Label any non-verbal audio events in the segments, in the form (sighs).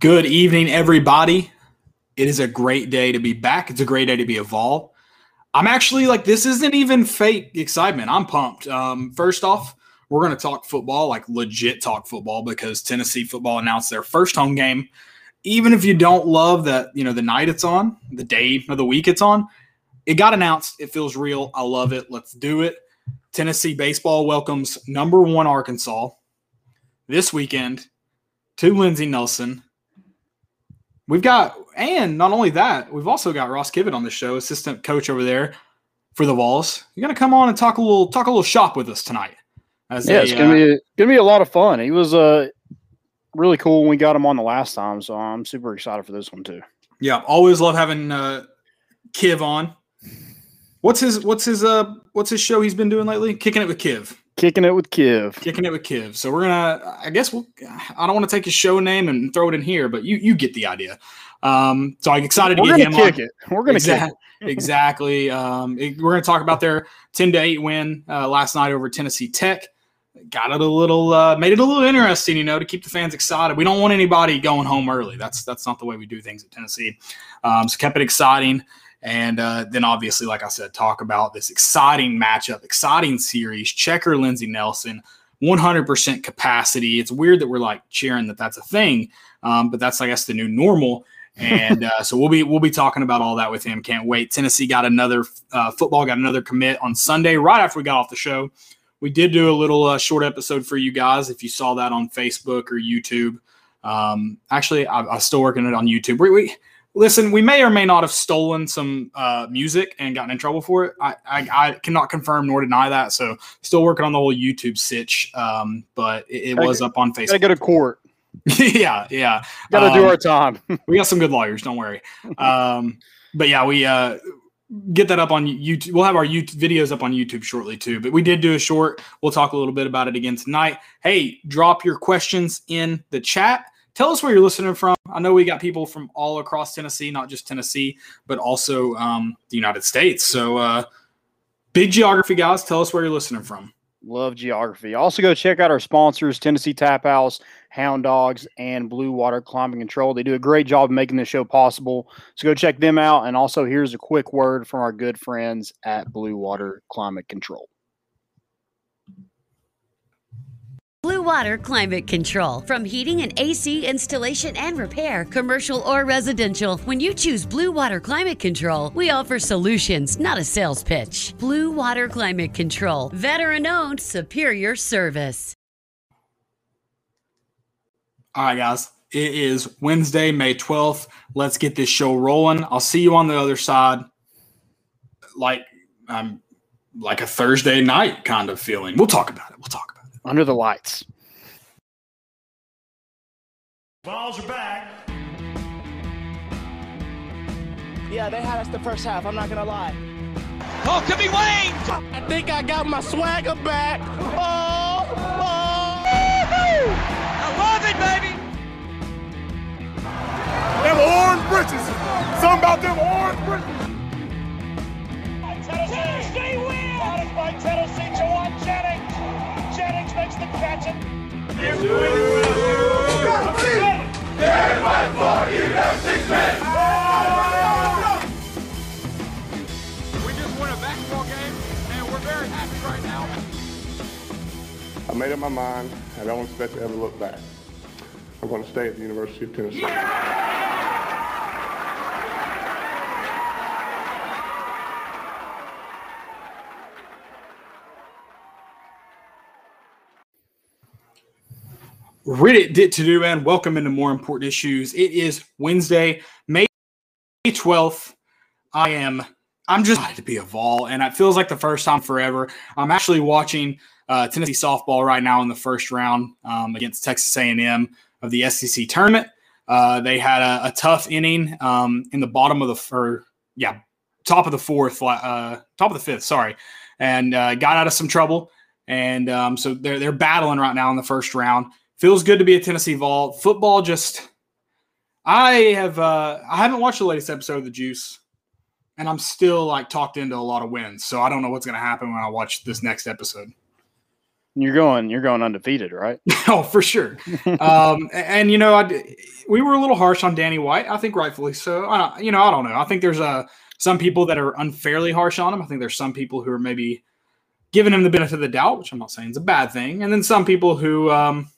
Good evening, everybody. It is a great day to be back. It's a great day to be a Vol. I'm actually like, this isn't even fake excitement. I'm pumped. Um, first off, we're going to talk football, like legit talk football, because Tennessee football announced their first home game. Even if you don't love that, you know, the night it's on, the day of the week it's on, it got announced. It feels real. I love it. Let's do it. Tennessee baseball welcomes number one Arkansas this weekend to Lindsey Nelson. We've got, and not only that, we've also got Ross Kivett on the show, assistant coach over there for the Vols. You're gonna come on and talk a little, talk a little shop with us tonight. As yeah, a, it's gonna uh, be gonna be a lot of fun. He was uh really cool when we got him on the last time, so I'm super excited for this one too. Yeah, always love having uh, Kiv on. What's his what's his uh what's his show he's been doing lately? Kicking it with Kiv. Kicking it with Kiv. Kicking it with Kiv. So we're gonna. I guess we'll. I don't want to take his show name and throw it in here, but you you get the idea. Um, so I'm excited we're to get him kick on. It. We're gonna exactly, kick it. (laughs) exactly. Um, it, we're gonna talk about their 10 to 8 win uh, last night over Tennessee Tech. Got it a little, uh, made it a little interesting, you know, to keep the fans excited. We don't want anybody going home early. That's that's not the way we do things at Tennessee. Um, so kept it exciting. And uh, then, obviously, like I said, talk about this exciting matchup, exciting series. Checker Lindsey Nelson, 100% capacity. It's weird that we're like cheering that that's a thing, um, but that's I guess the new normal. And uh, so we'll be we'll be talking about all that with him. Can't wait. Tennessee got another uh, football got another commit on Sunday right after we got off the show. We did do a little uh, short episode for you guys. If you saw that on Facebook or YouTube, um, actually I, I'm still working it on YouTube. We, we listen, we may or may not have stolen some uh, music and gotten in trouble for it. I, I, I, cannot confirm nor deny that. So still working on the whole YouTube sitch, um, but it, it was up on Facebook. Gotta go to court. (laughs) (laughs) yeah, yeah. Gotta um, do our time. (laughs) we got some good lawyers. Don't worry. Um, but yeah, we uh, get that up on YouTube. We'll have our YouTube videos up on YouTube shortly too. But we did do a short. We'll talk a little bit about it again tonight. Hey, drop your questions in the chat tell us where you're listening from. I know we got people from all across Tennessee, not just Tennessee, but also um, the United States. So, uh, big geography guys, tell us where you're listening from. Love geography. Also, go check out our sponsors Tennessee Tap House, Hound Dogs, and Blue Water Climate Control. They do a great job of making this show possible. So, go check them out. And also, here's a quick word from our good friends at Blue Water Climate Control. Blue Water Climate Control. From heating and AC installation and repair, commercial or residential, when you choose Blue Water Climate Control, we offer solutions, not a sales pitch. Blue Water Climate Control. Veteran owned, superior service. All right, guys. It is Wednesday, May 12th. Let's get this show rolling. I'll see you on the other side. Like, I'm um, like a Thursday night kind of feeling. We'll talk about it. We'll talk about it under the lights. Balls are back. Yeah, they had us the first half. I'm not gonna lie. Oh, could be Wayne. I think I got my swagger back. Oh, oh. I love it, baby. Them orange britches. Something about them orange britches. Tennessee wins. by Tennessee to one Jennings. Jennings makes the catch. And Stand by for you, six men. We just won a basketball game, and we're very happy right now. I made up my mind. I don't expect to ever look back. I'm going to stay at the University of Tennessee. Reddit did to do and welcome into more important issues. It is Wednesday, May 12th. I am I'm just to be a Vol, and it feels like the first time forever. I'm actually watching uh, Tennessee softball right now in the first round um, against Texas A&M of the SEC tournament. Uh, they had a, a tough inning um, in the bottom of the or yeah top of the fourth, uh, top of the fifth, sorry, and uh, got out of some trouble. And um, so they're they're battling right now in the first round feels good to be a Tennessee Vol. Football just I have uh I haven't watched the latest episode of The Juice and I'm still like talked into a lot of wins. So I don't know what's going to happen when I watch this next episode. You're going, you're going undefeated, right? (laughs) oh, for sure. um, and, you know, I, we were a little harsh on Danny White. I think rightfully so. I, you know, I don't know. I think there's a some people that are unfairly harsh on him. I think there's some people who are maybe giving him the benefit of the doubt, which I'm not saying is a bad thing, and then some people who, um,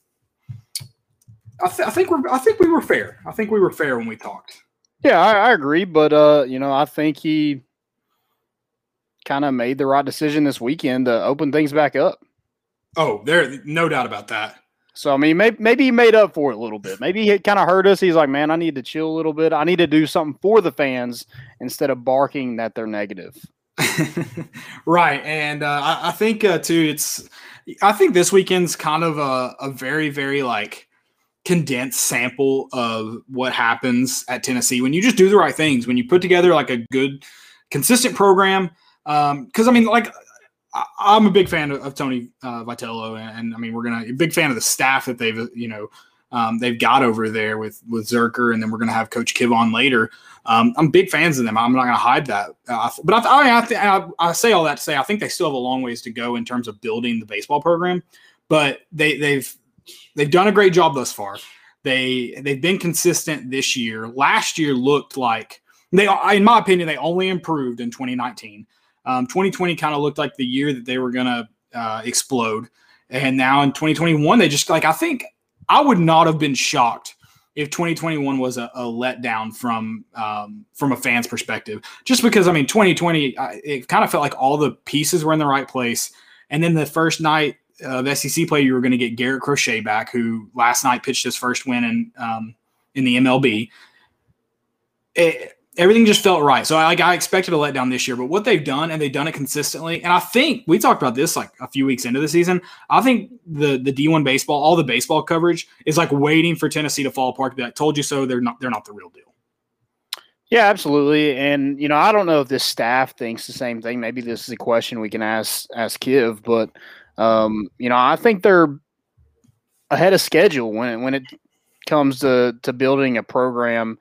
I, th- I think we're, I think we were fair. I think we were fair when we talked. Yeah, I, I agree, but uh, you know, I think he kind of made the right decision this weekend to open things back up. Oh, there, no doubt about that. So I mean, maybe maybe he made up for it a little bit. Maybe he kind of hurt us. He's like, man, I need to chill a little bit. I need to do something for the fans instead of barking that they're negative. (laughs) right, and uh, I, I, think uh, too, it's. I think this weekend's kind of a, a very very like condensed sample of what happens at Tennessee when you just do the right things. When you put together like a good, consistent program. Because um, I mean, like I, am a big fan of, of Tony uh, Vitello, and, and, I mean we're gonna big fan of the staff that they've you know um, they've got over there with with Zerker, and then we're gonna have Coach Kiv on later. Um, I'm big fans of them. I'm not gonna hide that, uh, but I, I, I, I, say all that to say I think they still have a long ways to go in terms of building the baseball program, but they they've they've done a great job thus far. They they've been consistent this year. Last year looked like they, in my opinion, they only improved in 2019. Um, 2020 kind of looked like the year that they were to uh, explode. And now in 2021, they just like, I think I would not have been shocked if 2021 was a, a letdown from um, from a fan's perspective, just because I mean 2020 it kind of felt like all the pieces were in the right place, and then the first night of SEC play you were going to get Garrett Crochet back, who last night pitched his first win in um, in the MLB. It, everything just felt right. So I like I expected a letdown this year, but what they've done and they've done it consistently. And I think we talked about this like a few weeks into the season. I think the the D1 baseball, all the baseball coverage is like waiting for Tennessee to fall apart like, told you so. They're not they're not the real deal. Yeah, absolutely. And you know, I don't know if this staff thinks the same thing. Maybe this is a question we can ask ask Kiv, but um, you know, I think they're ahead of schedule when when it comes to to building a program.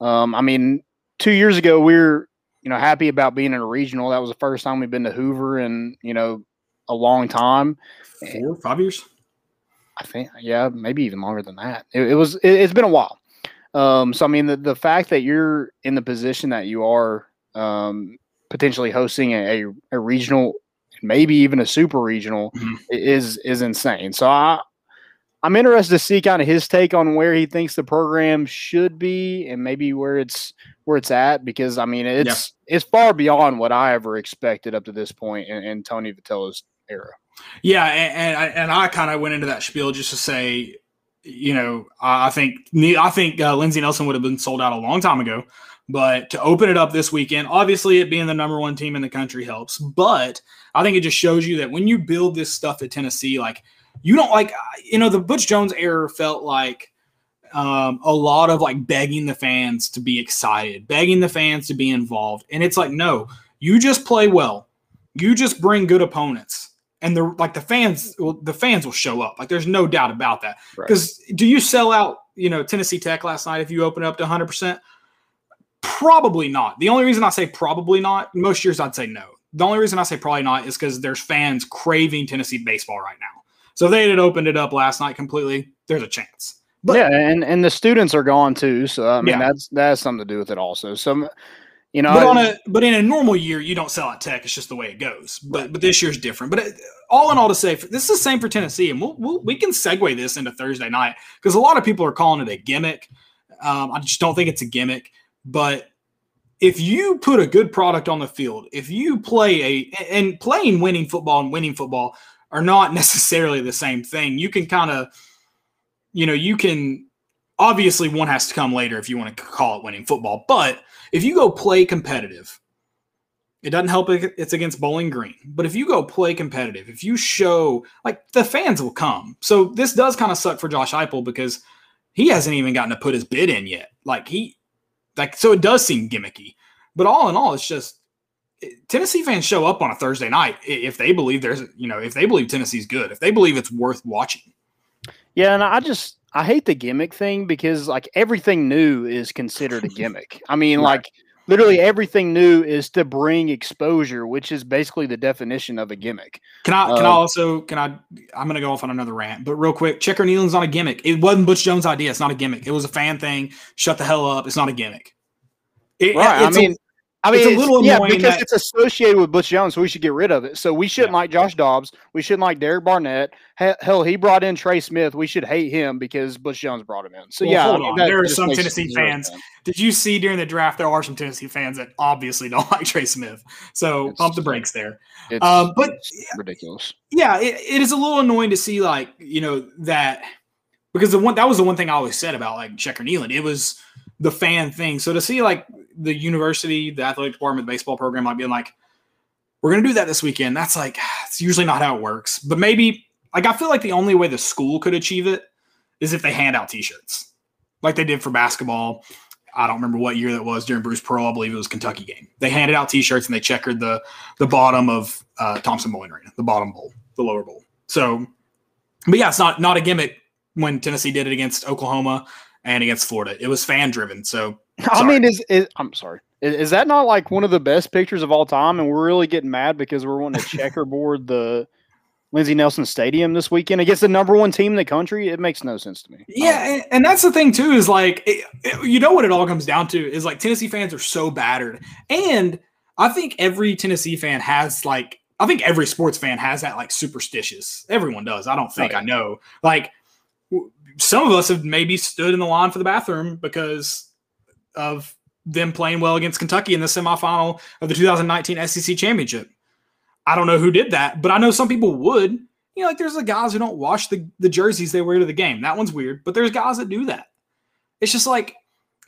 Um, I mean, two years ago, we were, you know, happy about being in a regional. That was the first time we've been to Hoover in, you know, a long time. Four, five years? I think, yeah, maybe even longer than that. It, it was, it, has been a while. Um, so, I mean, the, the fact that you're in the position that you are um, potentially hosting a, a regional, maybe even a super regional mm-hmm. is, is insane. So I, I'm interested to see kind of his take on where he thinks the program should be and maybe where it's where it's at because I mean it's yeah. it's far beyond what I ever expected up to this point in, in Tony Vitello's era. Yeah, and and I, and I kind of went into that spiel just to say, you know, I think I think uh, Lindsey Nelson would have been sold out a long time ago, but to open it up this weekend, obviously it being the number one team in the country helps, but I think it just shows you that when you build this stuff at Tennessee, like you don't like you know the Butch Jones era felt like um, a lot of like begging the fans to be excited, begging the fans to be involved, and it's like no, you just play well, you just bring good opponents, and the like the fans well, the fans will show up. Like there's no doubt about that. Because right. do you sell out you know Tennessee Tech last night if you open up to 100 percent? Probably not. The only reason I say probably not, most years I'd say no. The only reason I say probably not is because there's fans craving Tennessee baseball right now. So if they had opened it up last night completely, there's a chance. But, yeah, and and the students are gone too. So I mean, yeah. that's that has something to do with it also. So you know, but on a but in a normal year, you don't sell out Tech. It's just the way it goes. But right. but this year's different. But it, all in all, to say this is the same for Tennessee, and we'll, we'll we can segue this into Thursday night because a lot of people are calling it a gimmick. Um, I just don't think it's a gimmick. But if you put a good product on the field, if you play a and playing winning football and winning football are not (laughs) necessarily the same thing. You can kind of, you know, you can obviously one has to come later if you want to call it winning football. But if you go play competitive, it doesn't help it's against Bowling Green. But if you go play competitive, if you show like the fans will come. So this does kind of suck for Josh Heupel because he hasn't even gotten to put his bid in yet. Like he like so it does seem gimmicky. But all in all, it's just Tennessee fans show up on a Thursday night if they believe there's, you know, if they believe Tennessee's good, if they believe it's worth watching. Yeah, and I just I hate the gimmick thing because like everything new is considered a (laughs) gimmick. I mean, right. like literally everything new is to bring exposure, which is basically the definition of a gimmick. Can I? Can I Um, also? Can I? I'm gonna go off on another rant, but real quick, checker Neyland's not a gimmick. It wasn't Butch Jones' idea. It's not a gimmick. It was a fan thing. Shut the hell up. It's not a gimmick. It- Right. I mean, I mean, it's a it's- little yeah, because that- it's associated with Butch Jones, so we should get rid of it. So we shouldn't like Josh Dobbs. We shouldn't like Derek Barnett. Hell, he brought in Trey Smith. We should hate him because Butch Jones brought him in. So Well, yeah, hold I mean, on. There are some Tennessee fans. Did you see during the draft there are some Tennessee fans that obviously (laughs) don't like Trey Smith? So It's- pump the brakes there. It's, Um, but- it's ridiculous. yeah, it, it is a little annoying to see like you know that because the one that was the one thing I always said about like Checker Neyland. It was the fan thing. So to see like the university, the athletic department, the baseball program, like being like, we're gonna do that this weekend. That's like (sighs) it's usually not how it works. But maybe like I feel like the only way the school could achieve it is if they hand out T-shirts, like they did for basketball. I don't remember what year that was during Bruce Pearl. I believe it was Kentucky game. They handed out T-shirts and they checkered the the bottom of uh, Thompson Boling Arena, the bottom bowl, the lower bowl. So, but yeah, it's not not a gimmick when Tennessee did it against Oklahoma and against Florida. It was fan driven. So I mean, is, is I'm sorry. Is, is that not like one of the best pictures of all time? And we're really getting mad because we're wanting to (laughs) checkerboard the Lindsey Nelson Stadium this weekend against the number one team in the country. It makes no sense to me. Yeah, oh. and, and that's the thing too is like it, it- you know what it all comes down to is like Tennessee fans are so battered, and I think every Tennessee fan has like I think every sports fan has that like superstitious. Everyone does. I don't think oh, yeah. I know like some of us have maybe stood in the line for the bathroom because of them playing well against Kentucky in the semifinal of the 2019 SEC championship. I don't know who did that, but I know some people would. You know, like there's the guys who don't wash the, the jerseys they wear to the game. That one's weird, but there's guys that do that. It's just like,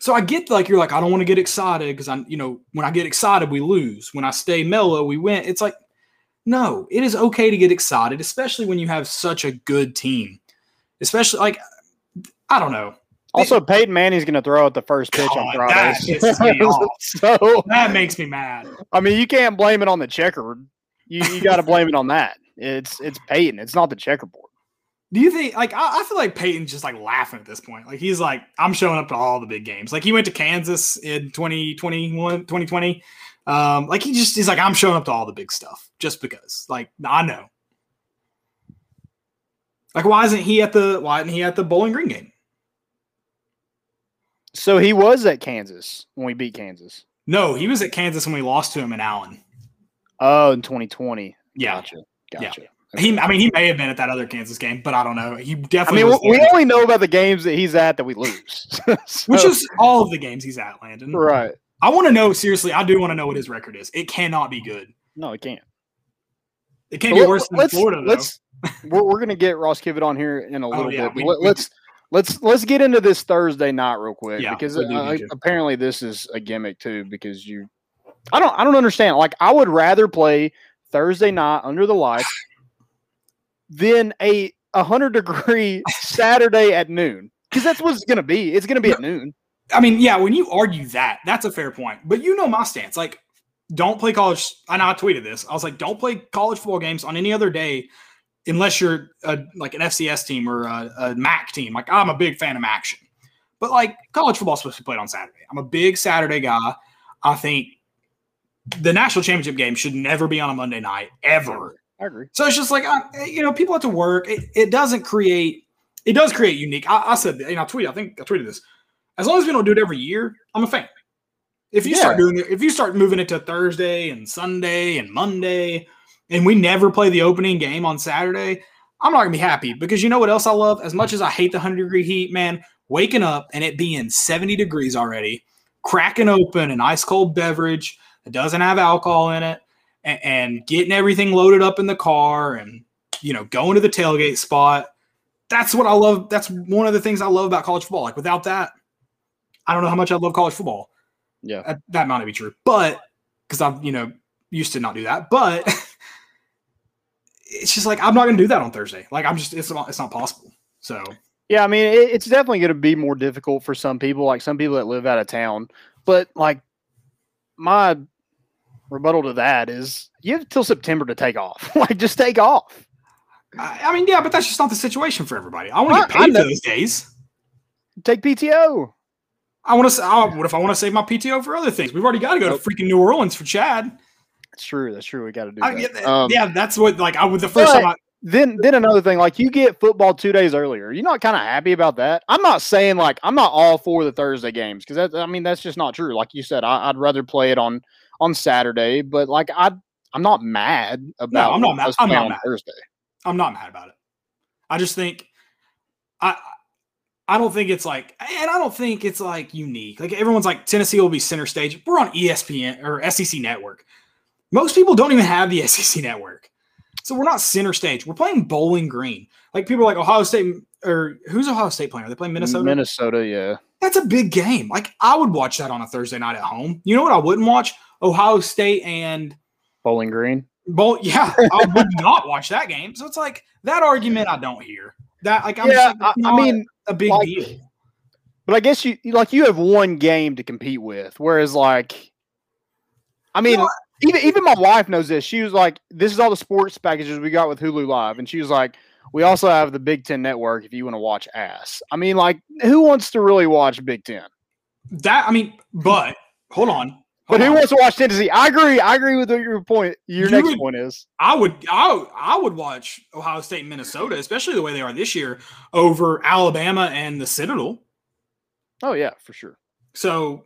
so I get like you're like, I don't want to get excited because I'm, you know, when I get excited, we lose. When I stay mellow, we win. It's like, no, it is okay to get excited, especially when you have such a good team. Especially like, I don't know. Also, Peyton Manning's going to throw out the first pitch God, on Friday. that pisses me off. so, That makes me mad. I mean, you can't blame it on the checkerboard. You, you got to blame it on that. It's it's Peyton. It's not the checkerboard. Do you think like I, I feel like Peyton's just like laughing at this point? Like he's like, I'm showing up to all the big games. Like he went to Kansas in 2021, 2020. Um, like he just he's like, I'm showing up to all the big stuff just because. Like I know. Like why isn't he at the why isn't he at the Bowling Green game? So he was at Kansas when we beat Kansas. No, he was at Kansas when we lost to him in Allen. Oh, in 2020. Yeah. Gotcha. Yeah. He I mean he may have been at that other Kansas game, but I don't know. He definitely. I mean, we only know about the games that he's at that we lose. (laughs) which is all of the games he's at, Landon. right. I want to know seriously. I do want to know what his record is. It cannot be good. No, it can't. It can't be let- worse than Florida, though. Let's, we're, we're going to get Ross Kivett on here in a oh, little yeah, bit. we- let, we- let's let's get into this Thursday night real quick Yeah, because uh, apparently this is a gimmick too. Because you, I don't I don't understand. Like I would rather play Thursday night under the lights than a hundred degree (laughs) Saturday at noon because that's what it's going to be. It's going to be at noon. I mean, yeah, when you argue that, that's a fair point. But you know my stance. Like, don't play college. I know I tweeted this. I was like, don't play college football games on any other day unless you're a, like an FCS team or a, a MAC team. Like, I'm a big fan of action. But like, college football is supposed to be played on Saturday. I'm a big Saturday guy. I think the national championship game should never be on a Monday night, ever. I agree. So it's just like uh, you know, people have to work. It, it doesn't create. It does create unique. I, I said, you know, I tweeted. I think I tweeted this. As long as we don't do it every year, I'm a fan. If you start doing it, if you start moving it to Thursday and Sunday and Monday, and we never play the opening game on Saturday, I'm not gonna be happy because you know what else I love? As much as I hate the hundred degree heat, man, waking up and it being 70 degrees already, cracking open an ice cold beverage that doesn't have alcohol in it, and, and getting everything loaded up in the car and you know going to the tailgate spot that's what i love that's one of the things i love about college football like without that i don't know how much i love college football Yeah. that, that might not be true but because i'm you know used to not do that but (laughs) it's just like i'm not going to do that on thursday like i'm just it's not it's not possible so Yeah, I mean, it, it's definitely going to be more difficult for some people, like some people that live out of town. But like, my rebuttal to that is you have till September to take off. (laughs) like, just take off. I, I mean yeah but that's just not the situation for everybody i want to get paid for those days Take PTO. I want to. What if I want to save my PTO for other things? We've already got to go to freaking New Orleans for Chad. What if I want to save my PTO for other things? We've already got to go to freaking New Orleans for Chad. That's true. That's true. We got to do I, that. yeah, Um, yeah, that's what. Like I would the first time. I, then then another thing, like you get football two days earlier. You're not kind of happy about that. I'm not saying like I'm not all for the Thursday games because that I mean that's just not true. Like you said, I, I'd rather play it on on Saturday, but like I I'm not mad about. No, I'm not mad- I'm not mad. Thursday. I'm not mad about it. I just think I I don't think it's like and I don't think it's like unique. Like everyone's like Tennessee will be center stage. We're on ESPN or SEC network. Most people don't even have the (laughs) SEC network. So we're not center stage. We're playing Bowling Green. Like people are like Ohio State or who's Ohio State playing? Are they playing Minnesota? Minnesota, yeah. That's a big game. Like I would watch that on a Thursday night at home. You know what I wouldn't watch? Ohio State and Bowling Green. Bowl, (laughs) yeah, I would (laughs) not watch that game. So it's like that argument I don't hear. That like I'm yeah, just I, mean, a big like- deal. but I guess you you- like you have one game to compete with, whereas like, I mean, No, even even my wife knows this. She was like, "This is all the sports packages we got with Hulu Live," and she was like, "We also have the Big Ten Network if you want to watch ass." I mean, like, who wants to really watch Big Ten? That I mean, but hold on. But who on. wants to watch Tennessee? I agree. I agree with your point. Your You next would- point is. I would I, I would watch Ohio State and Minnesota, especially the way they are this year, over Alabama and the Citadel. Oh yeah, for sure. So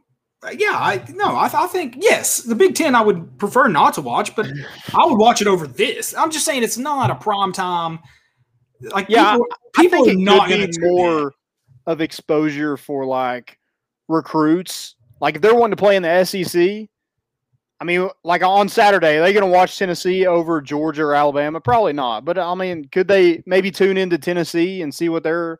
yeah, I no, I, I think yes, the Big Ten I would prefer not to watch, but I would watch it over this. I'm just saying it's not a prime time. Like Yeah, people, I people think are it not going to more of exposure for like recruits. Like if they're wanting to play in the SEC, I mean, like on Saturday, are they going to watch Tennessee over Georgia or Alabama? Probably not. But I mean, could they maybe tune into Tennessee and see what they're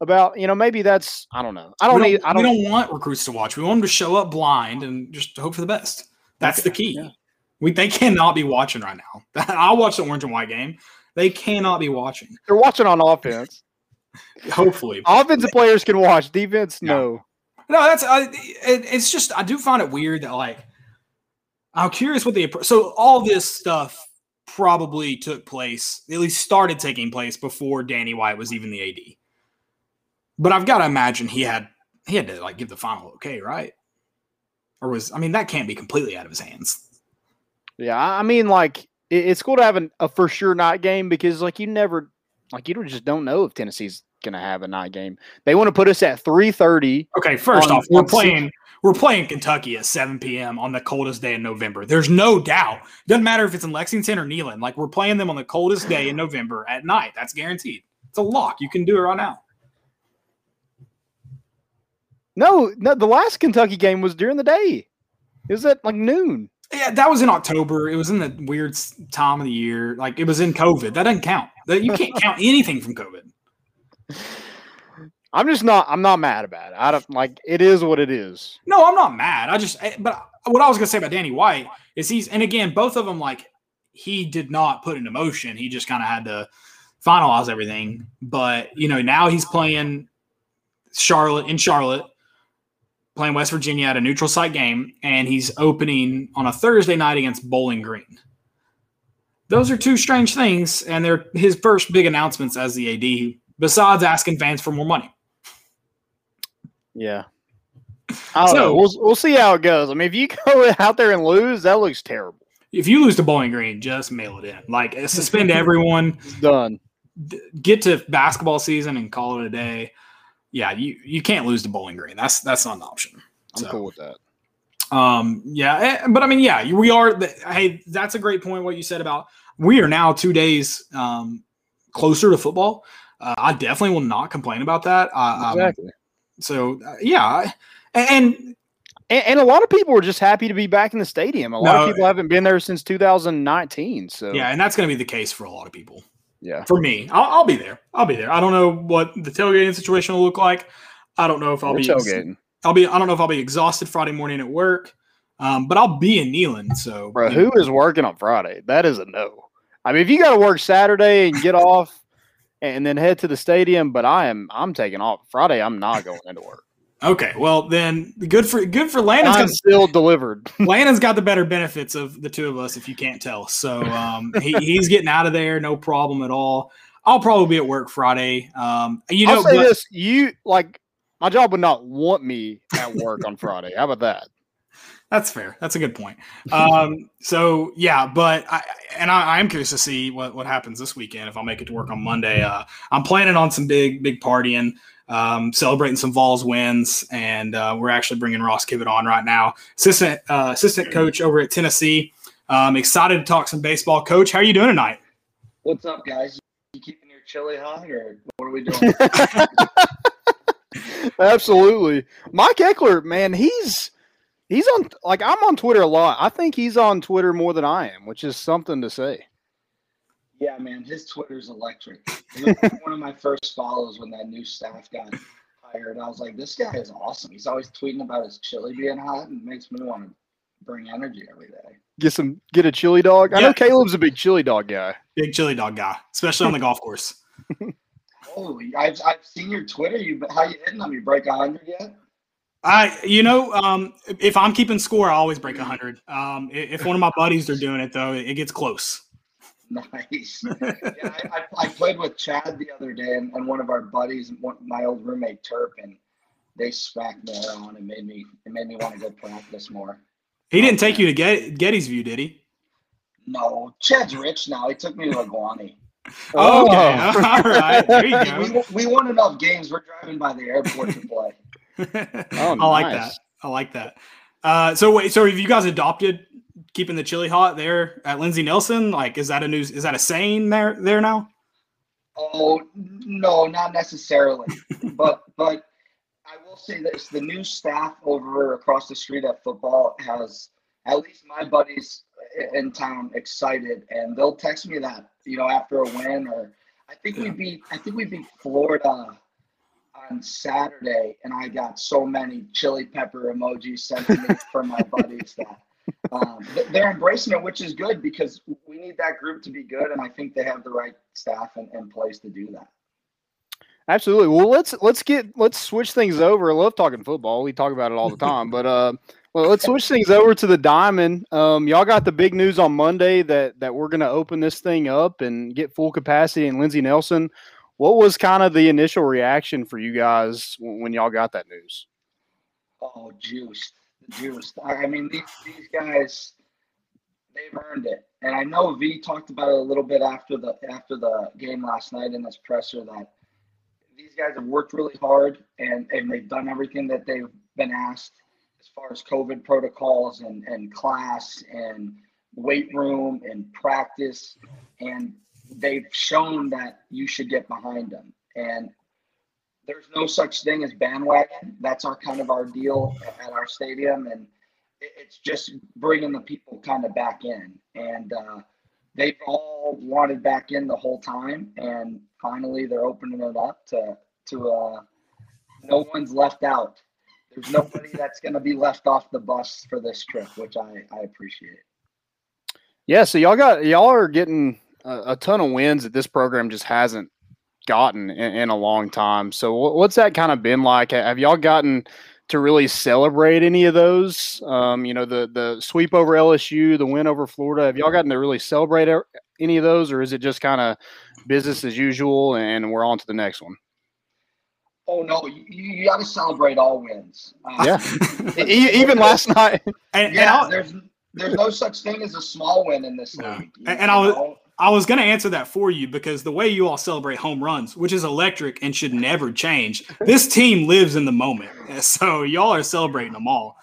about? You know, maybe that's I don't know. I don't we need. don't, I don't. we don't want recruits to watch. We want them to show up blind and just hope for the best. That's the key. yeah. We they cannot be watching right now. (laughs) I'll watch the orange and white game. They cannot be watching. They're watching on offense. (laughs) Hopefully, Offensive players can watch. Defense, Yeah. no. no. That's I, it, it's just I do find it weird that like I'm curious what the so all this stuff probably took place at least started taking place before Danny White was even the AD. But I've got to imagine he had he had to like give the final okay, right? Or was I mean that can't be completely out of his hands. Yeah, I mean, like it, it's cool to have an, a for sure night game because, like, you never, like, you don't- just don't know if Tennessee's gonna have a night game. They want to put us at three thirty. Okay, first On- off, we're six- playing we're playing Kentucky at 7 p.m. on the coldest day in November. There's no doubt. Doesn't matter if it's in Lexington or Neyland. Like we're playing them on the coldest day in November at night. That's guaranteed. It's a lock. You can do it right now. No, no, the last Kentucky game was during the day. It was at like noon. Yeah, that was in October. It was in the weird time of the year. Like it was in COVID. That doesn't count. That you can't count (laughs) anything from COVID. I'm just not. I'm not mad about it. I don't like. It is what it is. No, I'm not mad. I just, eh, but what I was gonna say about Danny White is he's, and again, both of them like he did not put into motion. He just kind of had to finalize everything. But you know, now he's playing Charlotte in Charlotte, playing West Virginia at a neutral site game, and he's opening on a Thursday night against Bowling Green. Those are two strange things, and they're his first big announcements as the AD. Besides asking fans for more money. Yeah. I don't So- know. We'll we'll see how it goes. I mean, if you (laughs) go out there and lose, that looks terrible. if you lose to Bowling Green, just mail it in. Like suspend (laughs) everyone, It's done. d- get to basketball season and call it a day. Yeah, you you can't lose to Bowling Green. That's that's not an option. I'm So, cool with that. Um, yeah, eh, but I mean, yeah, we are. The, hey, that's a great point. What you said about we are now two days um, closer to football. Uh, I definitely will not complain about that. Uh, um, Exactly. so uh, yeah, I- and And, and a lot of people were just happy to be back in the stadium. A lot No, of people haven't been there since 2019. So yeah, and that's going to be the case for a lot of people. Yeah. for me. I'll, I'll be there. I'll be there. I don't know what the tailgating situation will look like. I don't know if I'll We're be tailgating. I'll be. I don't know if I'll be exhausted Friday morning at work, um, but I'll be in Neyland. So, Bro, you know, who is working on Friday? That is a no. I mean, if you got to work Saturday and get (laughs) off and then head to the stadium, but I am I'm taking off Friday. I'm not going into work. Okay, well then, good for good for Landon's I'm got, still delivered. (laughs) Landon's got the better benefits of the two of us, if you can't tell. So um, he, he's getting out of there, no problem at all. I'll probably be at work Friday. Um, you know, I'll say but- this: you like My job would not want me at work on Friday. How about that? That's fair. That's a good point. Um, so yeah, but I, and I, I am curious to see what, what happens this weekend if I'll make it to work on Monday. Uh, I'm planning on some big big partying, um, celebrating some Vols wins, and uh, we're actually bringing Ross Kivett on right now, assistant uh, assistant coach over at Tennessee. Um, excited to talk some baseball, Coach. How are you doing tonight? What's up, guys? You keeping your chili hot, or what are we doing? (laughs) Absolutely, Mike Ekeler, man, he's he's on like I'm on Twitter a lot. I think he's on Twitter more than I am, which is something to say. yeah, man, his Twitter's electric. He was one of my first follows when that new staff got hired. I was like, this guy is awesome. He's always tweeting about his chili being hot, and makes me want to bring energy every day. Get some get a chili dog. I know Caleb's a big chili dog guy. Big chili dog guy, especially on the golf course. (laughs) Holy, I've, I've seen your Twitter. You but how you hitting them? You break hundred yet? I, you know, um, if I'm keeping score, I always break 100. Um, if one of my buddies are doing it, though, it gets close. (laughs) Nice. yeah, I, I, I played with Chad the other day, and, and one of our buddies, one, my old roommate Turp, and they smacked me around and made me it made me want to go practice more. He didn't take you to Get, Gettysvue, did he? No, Chad's rich now. He took me to Egwani. Oh, okay. (laughs) All right. There you We, go. we won enough games. We're driving by the airport to play. (laughs) Oh, I like that. I like that. Uh, so wait, so have you guys adopted keeping the chili hot there at Lindsey Nelson? Like, is that a news? Is that a saying there there now? Oh no, not necessarily. but (laughs) but I will say this: the new staff over across the street at football has at least my buddies in town excited, and they'll text me that you know after a win or I think we beat I think we beat Florida on Saturday, and I got so many chili pepper emojis sent to me from my buddies that. Um, th- they're embracing it, which is good because we need that group to be good, and I think they have the right staff and, in place to do that. Absolutely. Well, let's let's get let's switch things over. I love talking football. We talk about it all the time, but uh, well, let's switch things over to the diamond. Um, y'all got the big news on Monday that that we're going to open this thing up and get full capacity in Lindsey Nelson. What was kind of the initial reaction for you guys when, when y'all got that news? Oh, juiced, juiced. I I mean, these these guys, they've earned it. And I know V talked about it a little bit after the after the game last night in this presser that these guys have worked really hard and and they've done everything that they've been asked as far as COVID protocols and and class and weight room and practice and they've shown that you should get behind them and there's no such thing as bandwagon. That's our kind of our deal at our stadium, and it's just bringing the people kind of back in. And uh, they've all wanted back in the whole time, and finally they're opening it up to to uh, no one's left out. There's nobody (laughs) that's going to be left off the bus for this trip, which I, I appreciate. Yeah, so y'all got y'all are getting a, a ton of wins that this program just hasn't gotten in, in a long time. So what's that kind of been like? Have y'all gotten to really celebrate any of those? Um, you know, the the sweep over LSU, the win over Florida. Have y'all gotten to really celebrate any of those, or is it just kind of business as usual and we're on to the next one? Oh no, you, you got to celebrate all wins. Uh, Yeah, (laughs) E- even last night. And, and yeah. I'll- There's there's no such thing as a small win in this No. league. you And- and I was- know? I was going to answer that for you because the way you all celebrate home runs, which is electric and should never change, this team lives in the moment. (laughs) So y'all are celebrating them all.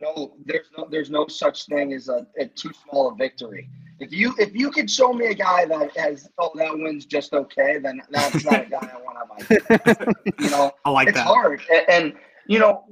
No, there's no there's no such thing as a, a too small a victory. If you if you could show me a guy that has oh that wins just okay, then that's not a guy I want on my team. You know, I like it's that. hard, and, and you know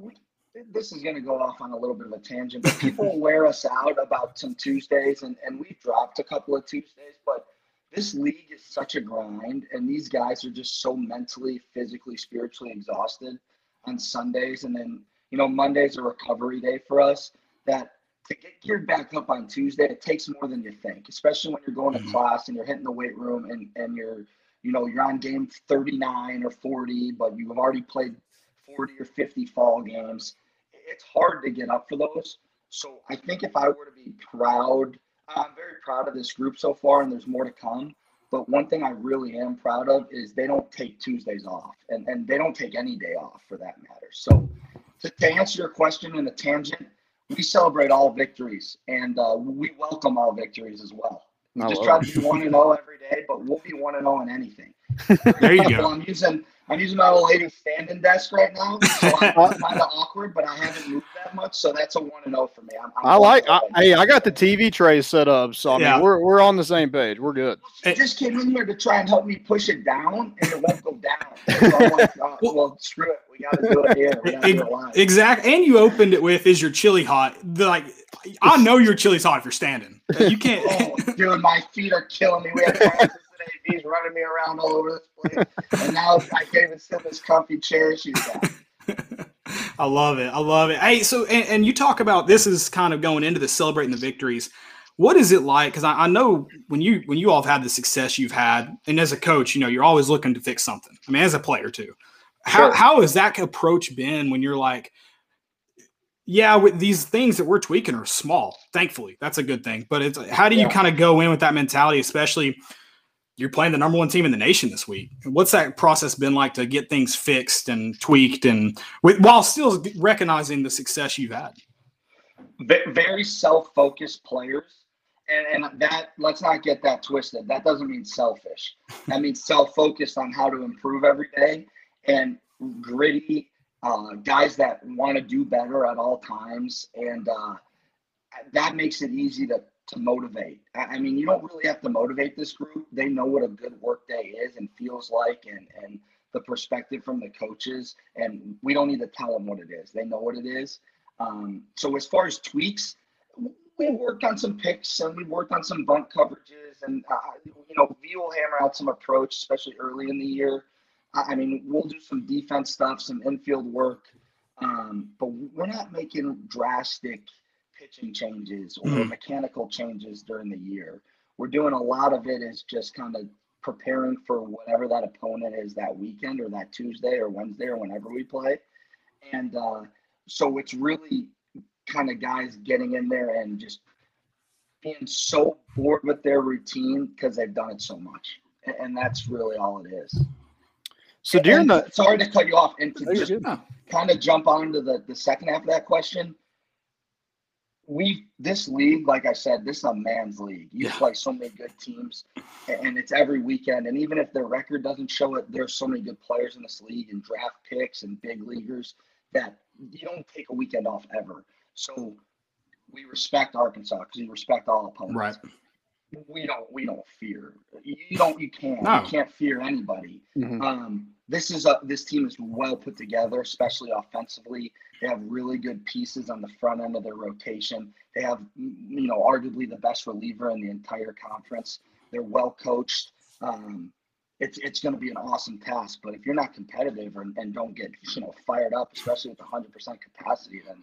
this is going to go off on a little bit of a tangent, but people (laughs) wear us out about some Tuesdays, and and we dropped a couple of Tuesdays, but this league is such a grind, and these guys are just so mentally, physically, spiritually exhausted on Sundays, and then you know Monday's a recovery day for us. That to get geared back up on Tuesday, it takes more than you think, especially when you're going to Mhm. class and you're hitting the weight room and and you're you know you're on game 39 or 40, but you've already played 40 or 50 fall games. It's hard to get up for those. So I think if I were to be proud, I'm very proud of this group so far, and there's more to come. But one thing I really am proud of is they don't take Tuesdays off, and, and they don't take any day off for that matter. So, to, to answer your question in a tangent, we celebrate all victories, and uh, we welcome all victories as well. We I just try it. to be one and (laughs) zero every day, but we'll be one and zero in anything. There you go. I'm using I'm using my old lady's standing desk right now, so I'm (laughs) kind of awkward, but I haven't moved that much, so that's a one and zero for me. I'm, I'm I like. I, one and oh. hey, I got the TV tray set up, so I mean, we're we're on the same page. We're good. She just came in here to try and help me push it down, and it won't go down. (laughs) So I'm like, oh, well, screw it. We got to do it here. We got to do it live. Exact. And you opened it with, "Is your chili hot?" The, like, I know your chili's hot if you're standing. You can't. Oh, dude, my feet are killing me. We had practice today. He's running me around all over this place, and now I can't even sit in this comfy chair she's got. (laughs) I love it. I love it. Hey, so and, and you talk about this is kind of going into the celebrating the victories. What is it like? Because I, I know when you when you all have had the success you've had, and as a coach, you know you're always looking to fix something. I mean, as a player too. How Sure. how has that approach been when you're like, yeah, with these things that we're tweaking are small. Thankfully, that's a good thing. But it's how do you Yeah. kind of go in with that mentality, especially you're playing the number one team in the nation this week. What's that process been like to get things fixed and tweaked, and with, while still recognizing the success you've had? Very self-focused players and, and that let's not get that twisted that doesn't mean selfish that means self-focused on how to improve every day and gritty uh, guys that want to do better at all times and uh, that makes it easy to to motivate. I, I mean you don't really have to motivate this group. They know what a good work day is and feels like and and the perspective from the coaches and we don't need to tell them what it is. They know what it is. Um, so as far as tweaks, we worked on some picks and we worked on some bunk coverages, and uh, you know, V will hammer out some approach, especially early in the year. I mean, we'll do some defense stuff, some infield work, um, but we're not making drastic pitching changes or Mhm. mechanical changes during the year. We're doing a lot of it is just kind of preparing for whatever that opponent is that weekend or that Tuesday or Wednesday or whenever we play, and uh, so it's really kind of guys getting in there and just being so bored with their routine because they've done it so much. And, and that's really all it is. So during And the sorry to cut you off and to just kind of jump on to the, the second half of that question. We this league, like I said, this is a man's league. You Yeah. play so many good teams, and it's every weekend. And even if their record doesn't show it, there's so many good players in this league and draft picks and big leaguers that you don't take a weekend off ever. So we respect Arkansas because we respect all opponents. Right. We don't we don't fear. You don't you can't No. you can't fear anybody. Mhm. Um, this is a this team is well put together, especially offensively. They have really good pieces on the front end of their rotation. They have, you know, arguably the best reliever in the entire conference. They're well coached. Um, it's it's going to be an awesome task. But if you're not competitive and, and don't get you know fired up, especially with 100 percent capacity, then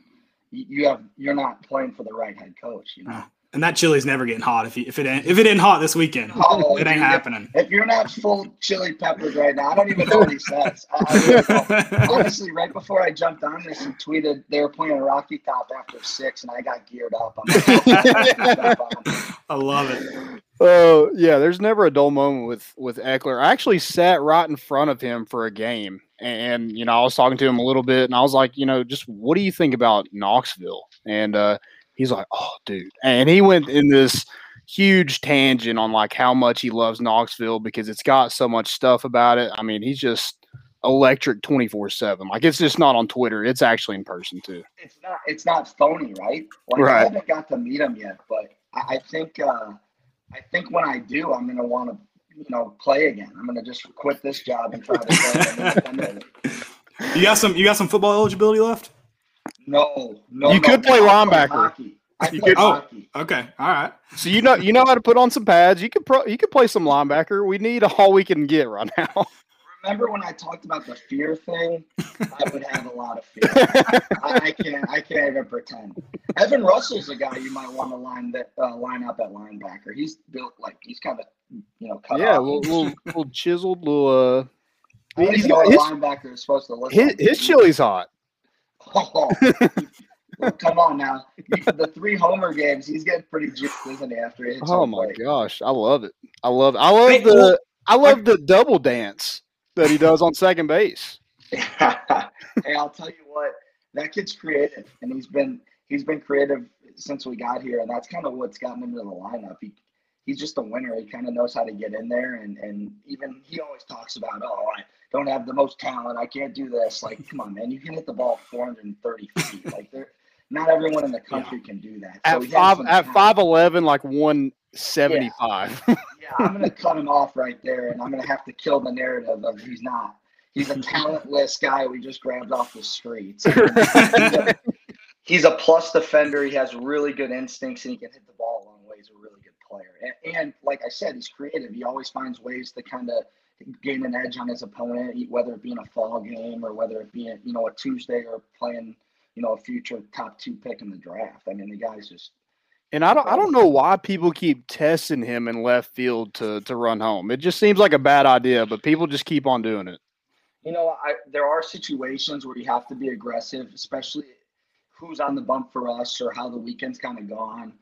you have you're not playing for the right head coach. You know. And that chili's never getting hot if, you, if it ain't, if it ain't hot this weekend. Oh, it ain't happening. If you're not full chili peppers right now, I don't even know what he (laughs) says. I, I really honestly, right before I jumped on this and tweeted they were playing Rocky Top after six, and I got geared up. I'm like, (laughs) I love it. Oh yeah, there's never a dull moment with with Ekeler. I actually sat right in front of him for a game, and you know I was talking to him a little bit, and I was like, you know, just what do you think about Knoxville? And uh, he's like, oh, dude, and he went in this huge tangent on like how much he loves Knoxville because it's got so much stuff about it. I mean, he's just electric 24 7 like it's just not on twitter it's actually in person too it's not it's not phony, right? Like I Right. haven't got to meet him yet, but I, I think uh, I think when I do, I'm gonna want to you know play again. I'm gonna just quit this job and try to play. (laughs) You got some you got some football eligibility left? No, no. You no, could play I linebacker. hockey. You could- oh. hockey. Okay. All right. so you know you know how to put on some pads you could pro you could play some linebacker we need all we can get right now Remember when I talked about the fear thing? I would have a lot of fear. (laughs) I, I can't. I can't even pretend. Evan Russell's a guy you might want to line that uh, line up at linebacker. He's built like he's kind of you know cut yeah off. little, little, little chiseled little uh I don't he's got- his- a linebacker is supposed to look his, like. his chili's hot Oh, (laughs) Well, come on now. The three homer games, he's getting pretty juiced, isn't he? After it. Oh my plate? gosh, I love it. I love I love Hey, the well, I love the double dance that he does on second base. (laughs) hey, I'll tell you what, that kid's creative, and he's been he's been creative since we got here, and that's kind of what's gotten him to the lineup. He he's just a winner. He kind of knows how to get in there, and and even he always talks about, oh, I don't have the most talent, I can't do this. Like, come on, man, you can hit the ball 430 feet. (laughs) Like, there, not everyone in the country can do that. So At five at five eleven, like one seventy five. Yeah, I'm gonna (laughs) cut him off right there, and I'm gonna have to kill the narrative of he's not. He's a talentless guy we just grabbed off the streets. (laughs) he's, a, he's a plus defender. He has really good instincts, and he can hit the ball a long way. He's a really good player, and, and like I said, he's creative. He always finds ways to kind of gain an edge on his opponent, whether it be in a fall game or whether it be in, you know a Tuesday or playing you know a future top two pick in the draft. I mean, the guy's just And I don't I don't know why people keep testing him in left field to to run home. It just seems like a bad idea, but people just keep on doing it. You know, I, there are situations where you have to be aggressive, especially who's on the bump for us or how the weekend's kind of gone.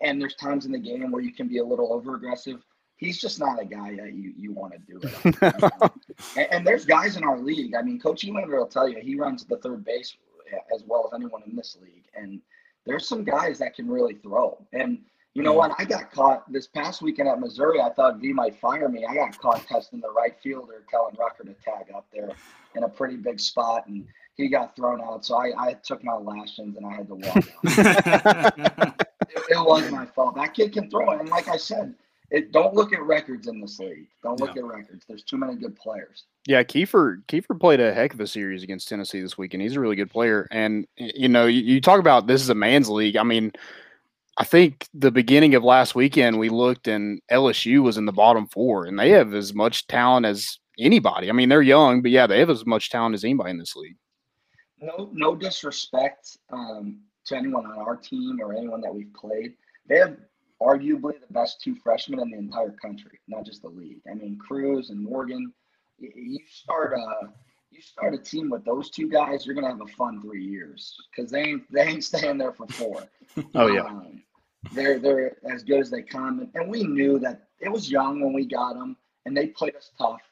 And there's times in the game where you can be a little over aggressive. He's just not a guy that you, you want to do it. (laughs) on. and, and there's guys in our league. I mean, Coach Elander will tell you he runs the third base uh, as well as anyone in this league. And there's some guys that can really throw. And you know what? I got caught this past weekend at Missouri. I thought V might fire me. I got caught testing the right fielder, telling Rucker to tag up there in a pretty big spot, and he got thrown out. So I, I took my lashings and I had to walk out. (laughs) it, it was my fault. That kid can throw it, and like I said, it don't look at records in this league. Don't look at records. There's too many good players. Yeah, Kiefer Kiefer played a heck of a series against Tennessee this weekend. He's a really good player, and you know, you, you talk about this is a man's league. I mean, I think the beginning of last weekend we looked and LSU was in the bottom four, and they have as much talent as anybody. I mean, they're young, but yeah, they have as much talent as anybody in this league. no no disrespect um, to anyone on our team or anyone that we've played. They have arguably the best two freshmen in the entire country, not just the league. I mean, Crews and Morgan. You start a you start a team with those two guys, you're gonna have a fun three years because they ain't they ain't staying there for four. (laughs) Oh yeah, Um, they're they're as good as they come, and, and we knew that it was young when we got them, and they played us tough.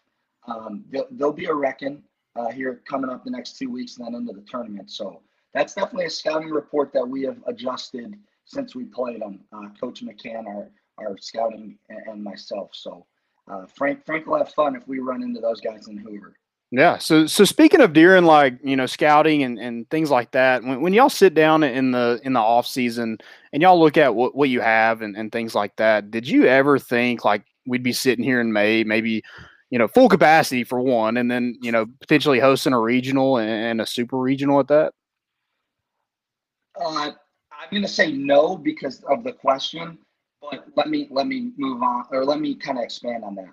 Um, they'll, they'll be a reckon uh, here coming up the next two weeks and then into the tournament. So that's definitely a scouting report that we have adjusted since we played them. Uh, Coach McCann, our our scouting, and, and myself. So uh, Frank Frank will have fun if we run into those guys in Hoover. yeah. So so speaking of deer and like you know scouting and, and things like that, when, when y'all sit down in the in the off season and y'all look at what, what you have and, and things like that, did you ever think like we'd be sitting here in May, maybe you know full capacity for one, and then you know potentially hosting a regional and, and a super regional at that? Uh, I'm going to say no because of the question, but let me let me move on or let me kind of expand on that.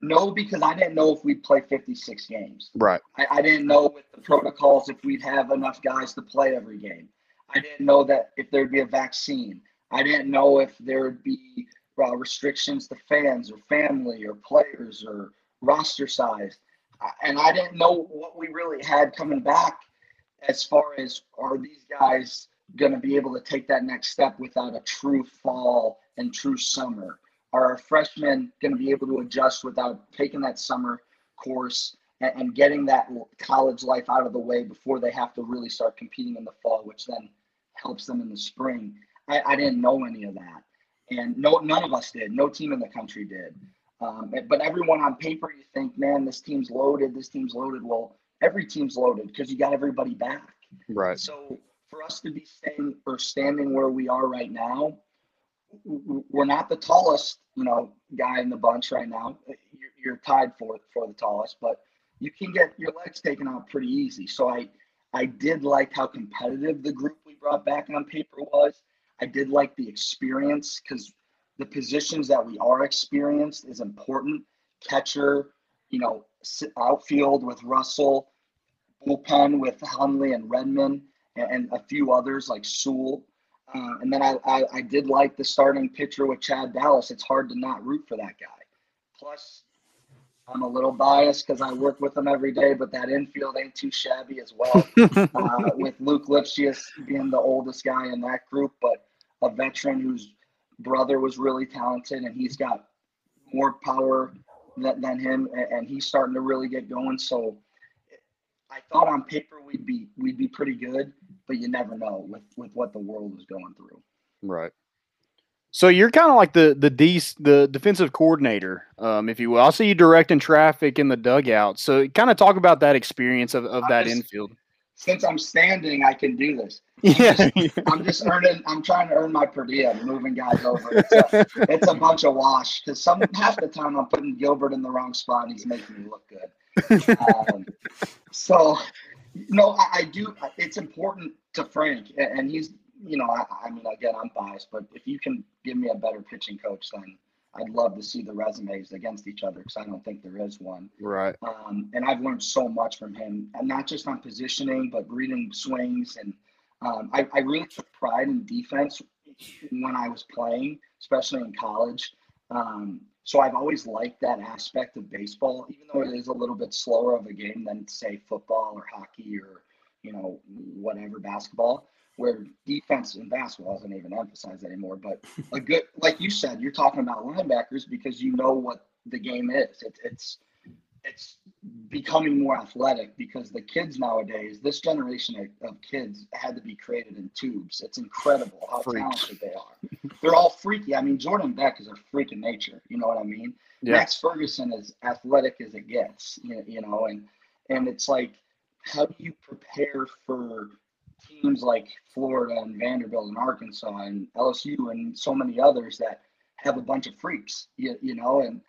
No, because I didn't know if we'd play 56 games. Right. I, I didn't know with the protocols if we'd have enough guys to play every game. I didn't know that if there'd be a vaccine. I didn't know if there would be uh, restrictions to fans or family or players or roster size. And I didn't know what we really had coming back as far as are these guys going to be able to take that next step without a true fall and true summer? Are our freshmen going to be able to adjust without taking that summer course and, and getting that college life out of the way before they have to really start competing in the fall, which then helps them in the spring? I, I didn't know any of that, and no, none of us did. No team in the country did. Um, but- but everyone on paper, you think, man, this team's loaded. This team's loaded. Well, every team's loaded because you got everybody back. Right. So for us to be staying or standing where we are right now, we're not the tallest, you know, guy in the bunch right now. You're, you're tied for for the tallest, but you can get your legs taken out pretty easy. So I I did like how competitive the group we brought back on paper was. I did like the experience because the positions that we are experienced is important. Catcher, you know, outfield with Russell, bullpen with Hunley and Redmond, and, and a few others like Sewell. Uh, and then I, I, I did like the starting pitcher with Chad Dallas. It's hard to not root for that guy. Plus, I'm a little biased because I work with him every day, but that infield ain't too shabby as well. (laughs) uh, with Luc Lipcius being the oldest guy in that group, but a veteran whose brother was really talented and he's got more power than, than him, and, and he's starting to really get going. So I thought on paper we'd be we'd be pretty good, but you never know with with what the world is going through. Right. So you're kind of like the the D, the defensive coordinator, um, if you will. I see you directing traffic in the dugout. So kind of talk about that experience of, of I'm that just- infield. Since I'm standing, I can do this. (laughs) Yeah. I'm just earning. I'm trying to earn my per diem, moving guys over. It's a, it's a (laughs) bunch of wash because some half the time I'm putting Gilbert in the wrong spot. and He's making me look good. (laughs) Um, so, no, I, I do. It's important to Frank, and he's. You know, I, I mean, again, I'm biased, but if you can give me a better pitching coach, then I'd love to see the resumes against each other because I don't think there is one. right. Um, and I've learned so much from him, and not just on positioning, but reading swings. And um, I, I really took pride in defense when I was playing, especially in college. Um, so I've always liked that aspect of baseball, even though it is a little bit slower of a game than say football or hockey or you know whatever basketball, where defense in basketball isn't even emphasized anymore. But a good, like you said, you're talking about linebackers because you know what the game is. It, it's it's becoming more athletic because the kids nowadays, this generation of, of kids had to be created in tubes. It's incredible how Freaks. talented they are. They're all freaky. I mean, Jordan Beck is a freak in nature. You know what I mean? Yeah. Max Ferguson is athletic as it gets. You, you know, and and it's like, how do you prepare for teams like Florida and Vanderbilt and Arkansas and LSU and so many others that have a bunch of freaks? You, you know, and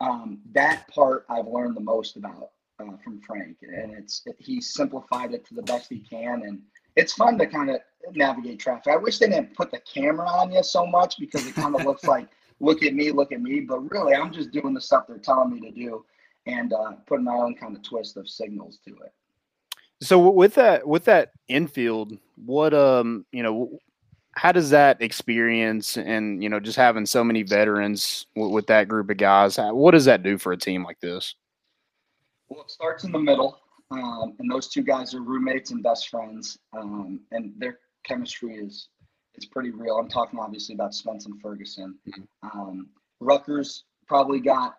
um, that part I've learned the most about uh, from Frank, and it's he simplified it to the best he can, and it's fun to kind of navigate traffic. I wish they didn't put the camera on you so much because it kind of looks like (laughs) look at me, look at me, but really I'm just doing the stuff they're telling me to do, and uh, putting my own kind of twist of signals to it. So with that with that infield, what um you know, how does that experience and you know just having so many veterans w- with that group of guys, how, what does that do for a team like this? Well, it starts in the middle, um, and those two guys are roommates and best friends, um, and their chemistry is is pretty real. I'm talking obviously about Spence and Ferguson. Mhm. Um, Rucker's probably got,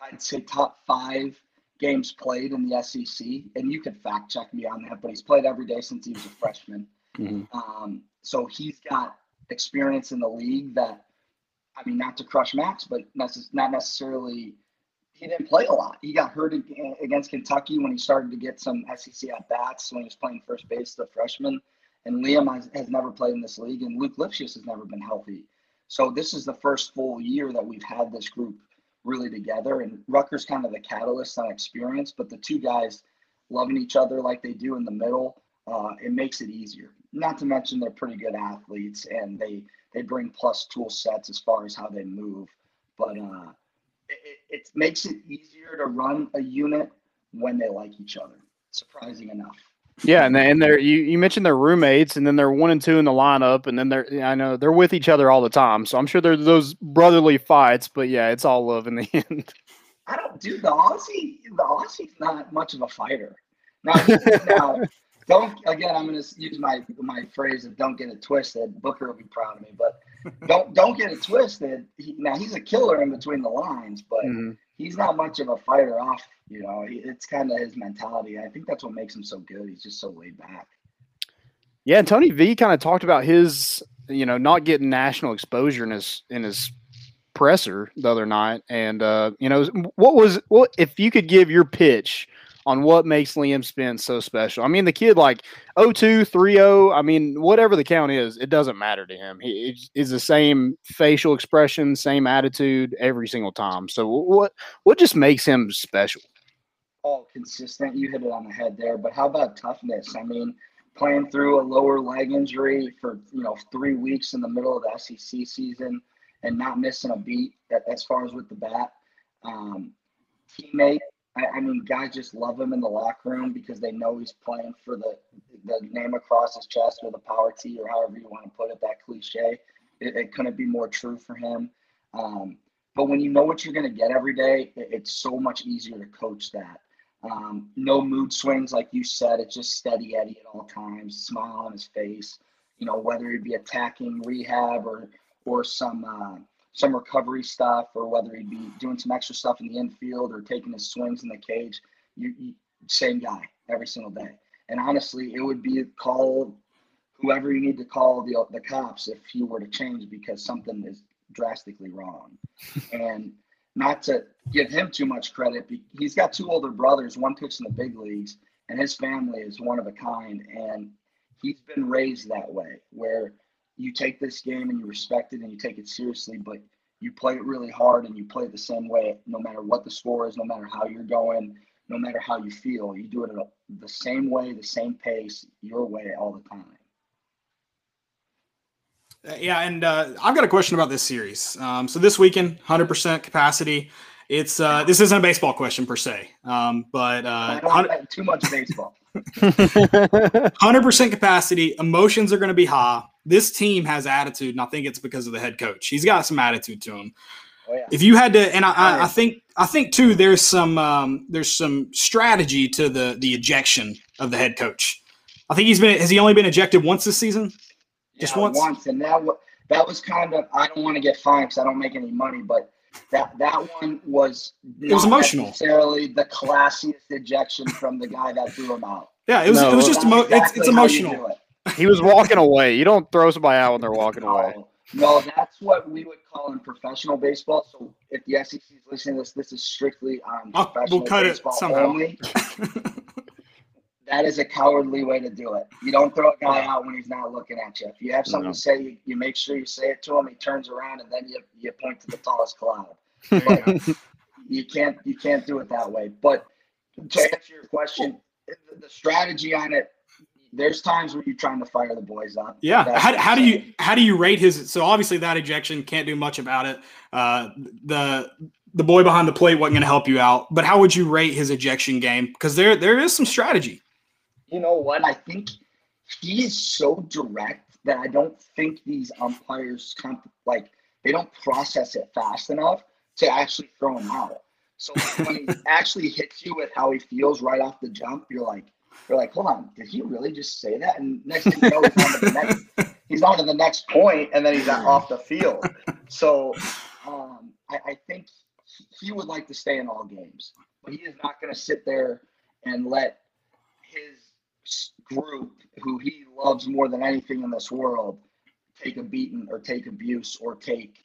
I'd say, top five games played in the SEC, and you could fact check me on that, but he's played every day since he was a freshman. Um, so he's got experience in the league that, I mean, not to crush Max, but necess- not necessarily. He didn't play a lot. He got hurt against Kentucky when he started to get some SEC at bats when he was playing first base, the freshman. And Liam has, has never played in this league, and Luc Lipcius has never been healthy. So this is the first full year that we've had this group really together. And Rucker's kind of the catalyst on experience, but the two guys loving each other like they do in the middle, uh, it makes it easier. Not to mention they're pretty good athletes and they they bring plus tool sets as far as how they move. But uh, it, it, makes it easier to run a unit when they like each other. Surprising enough. Yeah, and and they're you, you mentioned they're roommates, and then they're one and two in the lineup, and then they're I know they're with each other all the time, so I'm sure there's those brotherly fights, but yeah, it's all love in the (laughs) end. I don't do the Aussie. The Aussie's not much of a fighter. Now, now (laughs) don't again. I'm going to use my my phrase of "don't get it twisted." Booker will be proud of me, but (laughs) don't don't get it twisted. He, now he's a killer in between the lines, but Mhm. he's not much of a fighter off. You know, it's kind of his mentality. I think that's what makes him so good. He's just so laid back. Yeah, and Tony V kind of talked about his, you know, not getting national exposure in his in his presser the other night, and uh, you know, what was what if you could give your pitch on what makes Liam Spence so special? I mean, the kid like 0-2, 3-0, I mean, whatever the count is, it doesn't matter to him. He is- the same facial expression, same attitude every single time. So what what just makes him special? all consistent. You hit it on the head there. But how about toughness? I mean, playing through a lower leg injury for you know three weeks in the middle of the SEC season and not missing a beat as far as with the bat. Um, teammate. I, I mean, guys just love him in the locker room because they know he's playing for the the name across his chest or the power T or however you want to put it. That cliche. It, it couldn't be more true for him. Um, but when you know what you're going to get every day, it's so much easier to coach that. Um, no mood swings, like you said. It's just steady Eddie at all times, smile on his face. You know, whether he'd be attacking rehab or or some uh, some recovery stuff, or whether he'd be doing some extra stuff in the infield or taking his swings in the cage. You, you same guy every single day. And honestly, it would be called whoever you need to call the the cops if he were to change because something is drastically wrong. (laughs) and not to give him too much credit, he's got two older brothers. One pitched in the big leagues, and his family is one of a kind. And he's been raised that way, where you take this game and you respect it and you take it seriously, but you play it really hard and you play it the same way, no matter what the score is, no matter how you're going, no matter how you feel. You do it the same way, the same pace, your way all the time. Uh, yeah, and uh, I've got a question about this series. Um, so this weekend, hundred percent capacity. It's uh, this isn't a baseball question per se, um, but uh, too much baseball. (laughs) (laughs) Hundred percent capacity. Emotions are going to be high. This team has attitude, and I think it's because of the head coach. He's got some attitude to him. Oh, yeah. If you had to, and I, I, I, think I think too, there's some um, there's some strategy to the the ejection of the head coach. I think he's been has he only been ejected once this season? Just yeah, once. Once, and that was that was kind of I don't want to get fined because I don't make any money, but that that one was it was emotional. Necessarily the classiest ejection from the guy that threw him out. Yeah, it was no, it was just emo- exactly it's, it's emotional. It. He was walking away. You don't throw somebody out when they're walking no, away. No, that's what we would call in professional baseball. So if the SEC is listening to this, this is strictly um, on professional we'll baseball only. (laughs) that is a cowardly way to do it. You don't throw a guy out when he's not looking at you. If you have something no. to say, you, you, make sure you say it to him. He turns around and then you, you point to the tallest cloud. (laughs) you can't you can't do it that way. But to answer your question, the strategy on it there's times where you're trying to fire the boys up. Yeah. How, how do you how do you rate his? So obviously that ejection can't do much about it. Uh, the the boy behind the plate wasn't going to help you out. But how would you rate his ejection game? Because there there is some strategy you know what? I think he is so direct that I don't think these umpires comp- like they don't process it fast enough to actually throw him out. So when he (laughs) actually hits you with how he feels right off the jump, you're like, you're like, hold on, did he really just say that? And next thing you know, he's on to the next, he's on to the next point, and then he's off the field. So um, I, I think he would like to stay in all games, but he is not going to sit there and let his group who he loves more than anything in this world take a beating or take abuse or take,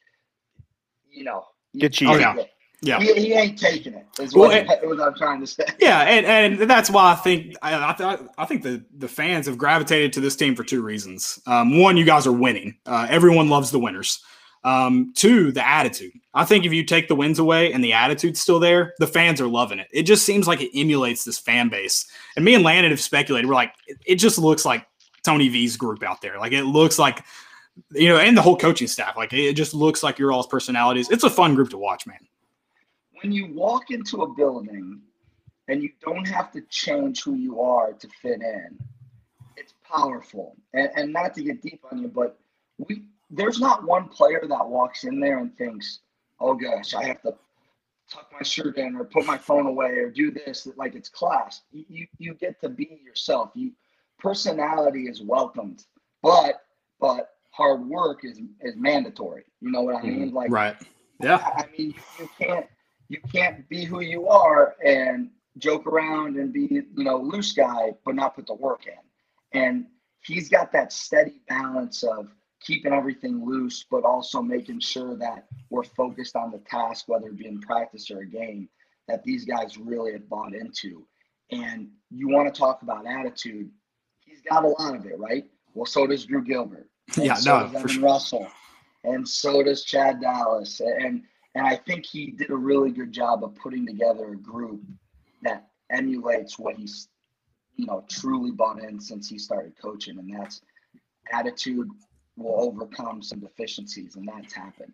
you know, get cheated. Oh, yeah. Yeah, he, he, ain't taking it. Is well, what, and, (laughs) what, I'm trying to say. Yeah, and, and that's why I think I I, I think the the fans have gravitated to this team for two reasons. Um, one, you guys are winning. Uh, everyone loves the winners. Um, two, the attitude. I think if you take the wins away and the attitude's still there, the fans are loving it. It just seems like it emulates this fan base. And me and Landon have speculated. We're like, it, it just looks like Tony V's group out there. Like it looks like, you know, and the whole coaching staff. Like it just looks like your all's personalities. It's a fun group to watch, man. When you walk into a building and you don't have to change who you are to fit in, it's powerful. And, and not to get deep on you, but we there's not one player that walks in there and thinks, "Oh gosh, I have to tuck my shirt in or put my phone away or do this." Like it's class. You you, you get to be yourself. You personality is welcomed, but but hard work is is mandatory. You know what I mean? Mm-hmm. Like right. Yeah. I, mean, you can't you can't be who you are and joke around and be you know loose guy, but not put the work in. And he's got that steady balance of keeping everything loose, but also making sure that we're focused on the task, whether it be in practice or a game, that these guys really have bought into. And you want to talk about attitude. He's got a lot of it, right? Well, so does Drew Gilbert. yeah, so no, does Evan sure. Russell. And so does Chad Dallas. And and I think he did a really good job of putting together a group that emulates what he's, you know, truly bought in since he started coaching. And that's attitude, will overcome some deficiencies, and that's happened.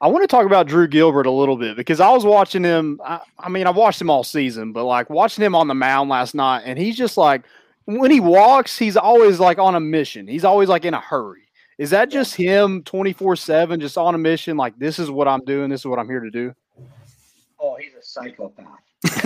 I want to talk about Drew Gilbert a little bit because I was watching him. I, I, mean, I've watched him all season, but like watching him on the mound last night, and he's just like, when he walks, he's always like on a mission. He's always like in a hurry. Is that just him 24 7, just on a mission? Like, this is what I'm doing, this is what I'm here to do? Oh, he's a psychopath. (laughs)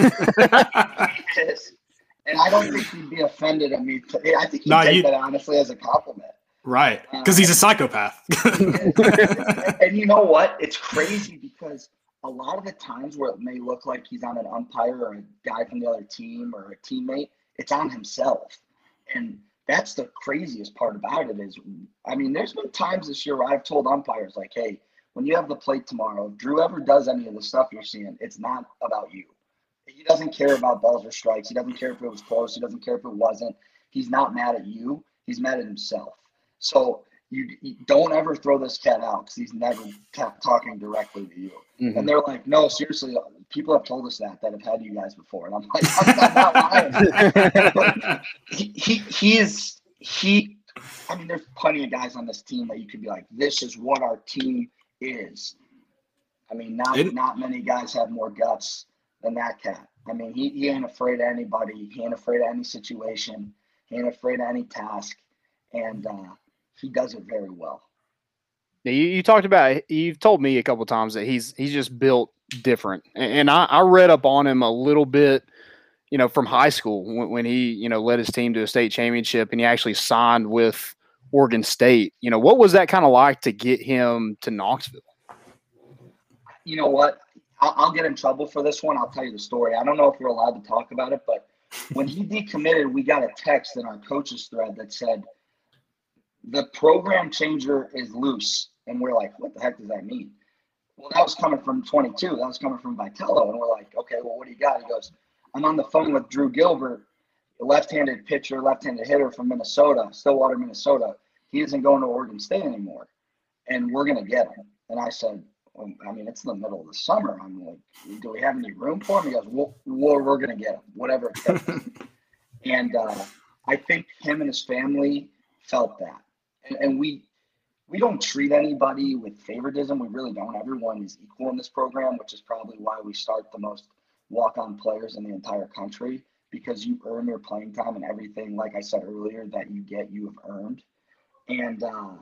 and I don't think he'd be offended at me. I think he'd No, take you- that honestly as a compliment. right. Because he's a um, psychopath. (laughs) and you know what? It's crazy because a lot of the times where it may look like he's on an umpire or a guy from the other team or a teammate, it's on himself. And that's the craziest part about it is, I mean, there's been times this year where I've told umpires like, hey, when you have the plate tomorrow, if Drew ever does any of the stuff you're seeing, it's not about you. He doesn't care about balls or strikes. He doesn't care if it was close. He doesn't care if it wasn't. He's not mad at you. He's mad at himself. So you, you don't ever throw this cat out because he's never ta- talking directly to you. Mhm. And they're like, no, seriously, people have told us that that have had you guys before. And I'm like, I'm not lying. (laughs) But he, he he is he. I mean, there's plenty of guys on this team that you could be like, this is what our team is. I mean, not It- not many guys have more guts than that cat. I mean, he, he ain't afraid of anybody. He ain't afraid of any situation. He ain't afraid of any task, and uh, he does it very well. Yeah, you, you talked about you've told me a couple times that he's he's just built different, and, I, I read up on him a little bit, you know, from high school when, when he you know led his team to a state championship, and he actually signed with Oregon State. You know, what was that kind of like to get him to Knoxville? you know what? I'll, I'll get in trouble for this one. I'll tell you the story. I don't know if we're allowed to talk about it, but when he decommitted, we got a text in our coaches thread that said the program changer is loose, and we're like, what the heck does that mean? Well, that was coming from 22. That was coming from Vitello, and we're like, okay, well, what do you got? He goes, I'm on the phone with Drew Gilbert, left-handed pitcher, left-handed hitter from Minnesota, Stillwater, Minnesota. He isn't going to Oregon State anymore, and we're gonna get him. And I said, well, I mean, it's in the middle of the summer. I'm like, do we have any room for him? He goes, well, we're, we're going to get him, whatever (laughs) and uh, I think him and his family felt that. And, and we we don't treat anybody with favoritism. We really don't. Everyone is equal in this program, which is probably why we start the most walk-on players in the entire country because you earn your playing time and everything. Like I said earlier, that you get, you have earned. And uh,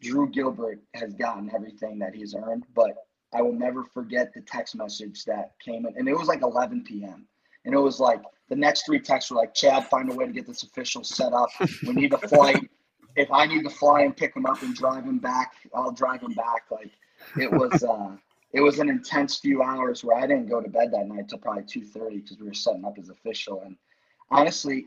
Drew Gilbert has gotten everything that he's earned, but I will never forget the text message that came in, and it was like 11 p.m. And it was like the next three texts were like, "Chad, find a way to get this official set up. We need a flight. If I need to fly and pick him up and drive him back, I'll drive him back." Like it was, (laughs) uh, it was an intense few hours where I didn't go to bed that night till probably 2:30 because we were setting up as official. And honestly,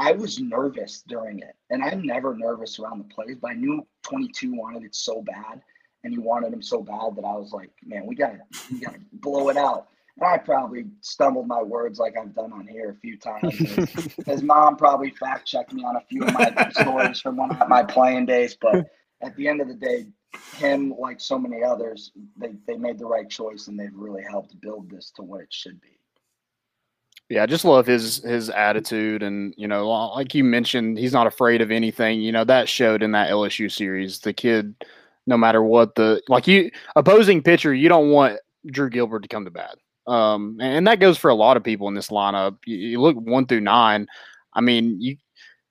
I was nervous during it, and I'm never nervous around the plays, but I knew 22 wanted it so bad, and he wanted him so bad that I was like, man, we gotta, we gotta blow it out. And I probably stumbled my words like I've done on here a few times. (laughs) His, his mom probably fact checked me on a few of my (laughs) stories from one of my playing days, but at the end of the day, him like so many others, they they made the right choice, and they've really helped build this to what it should be. Yeah, I just love his his attitude, and you know, like you mentioned, he's not afraid of anything. You know, that showed in that LSU series. The kid, no matter what the like, you opposing pitcher, you don't want Drew Gilbert to come to bat. Um, and that goes for a lot of people in this lineup. You, you look one through nine. I mean, you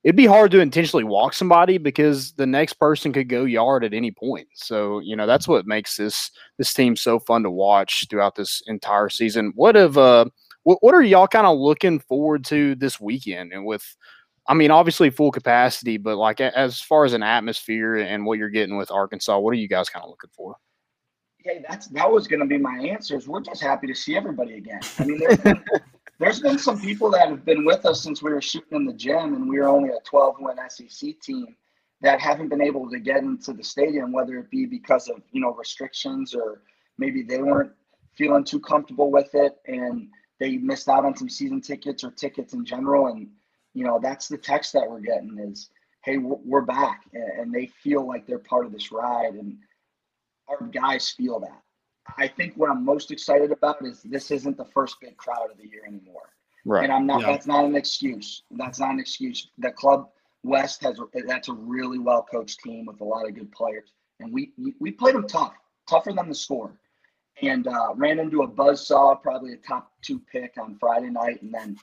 it'd be hard to intentionally walk somebody because the next person could go yard at any point. So you know that's what makes this this team so fun to watch throughout this entire season. What have uh what, what are y'all kind of looking forward to this weekend and with I mean obviously full capacity but like as far as an atmosphere and what you're getting with Arkansas what are you guys kind of looking for Hey, that's that was going to be my answers. We're just happy to see everybody again. I mean, there's been, (laughs) there's been some people that have been with us since we were shooting in the gym, and we were only a 12 win SEC team that haven't been able to get into the stadium, whether it be because of you know restrictions or maybe they weren't feeling too comfortable with it, and they missed out on some season tickets or tickets in general. And you know, that's the text that we're getting is, "Hey, we're, back," and they feel like they're part of this ride and our guys feel that. I think what I'm most excited about is this isn't the first big crowd of the year anymore. Right. And I'm not. Yeah. That's not an excuse. That's not an excuse. The club West has. That's a really well coached team with a lot of good players, and we we, we played them tough, tougher than the score, and uh, ran into a buzzsaw, probably a top two pick on Friday night, and then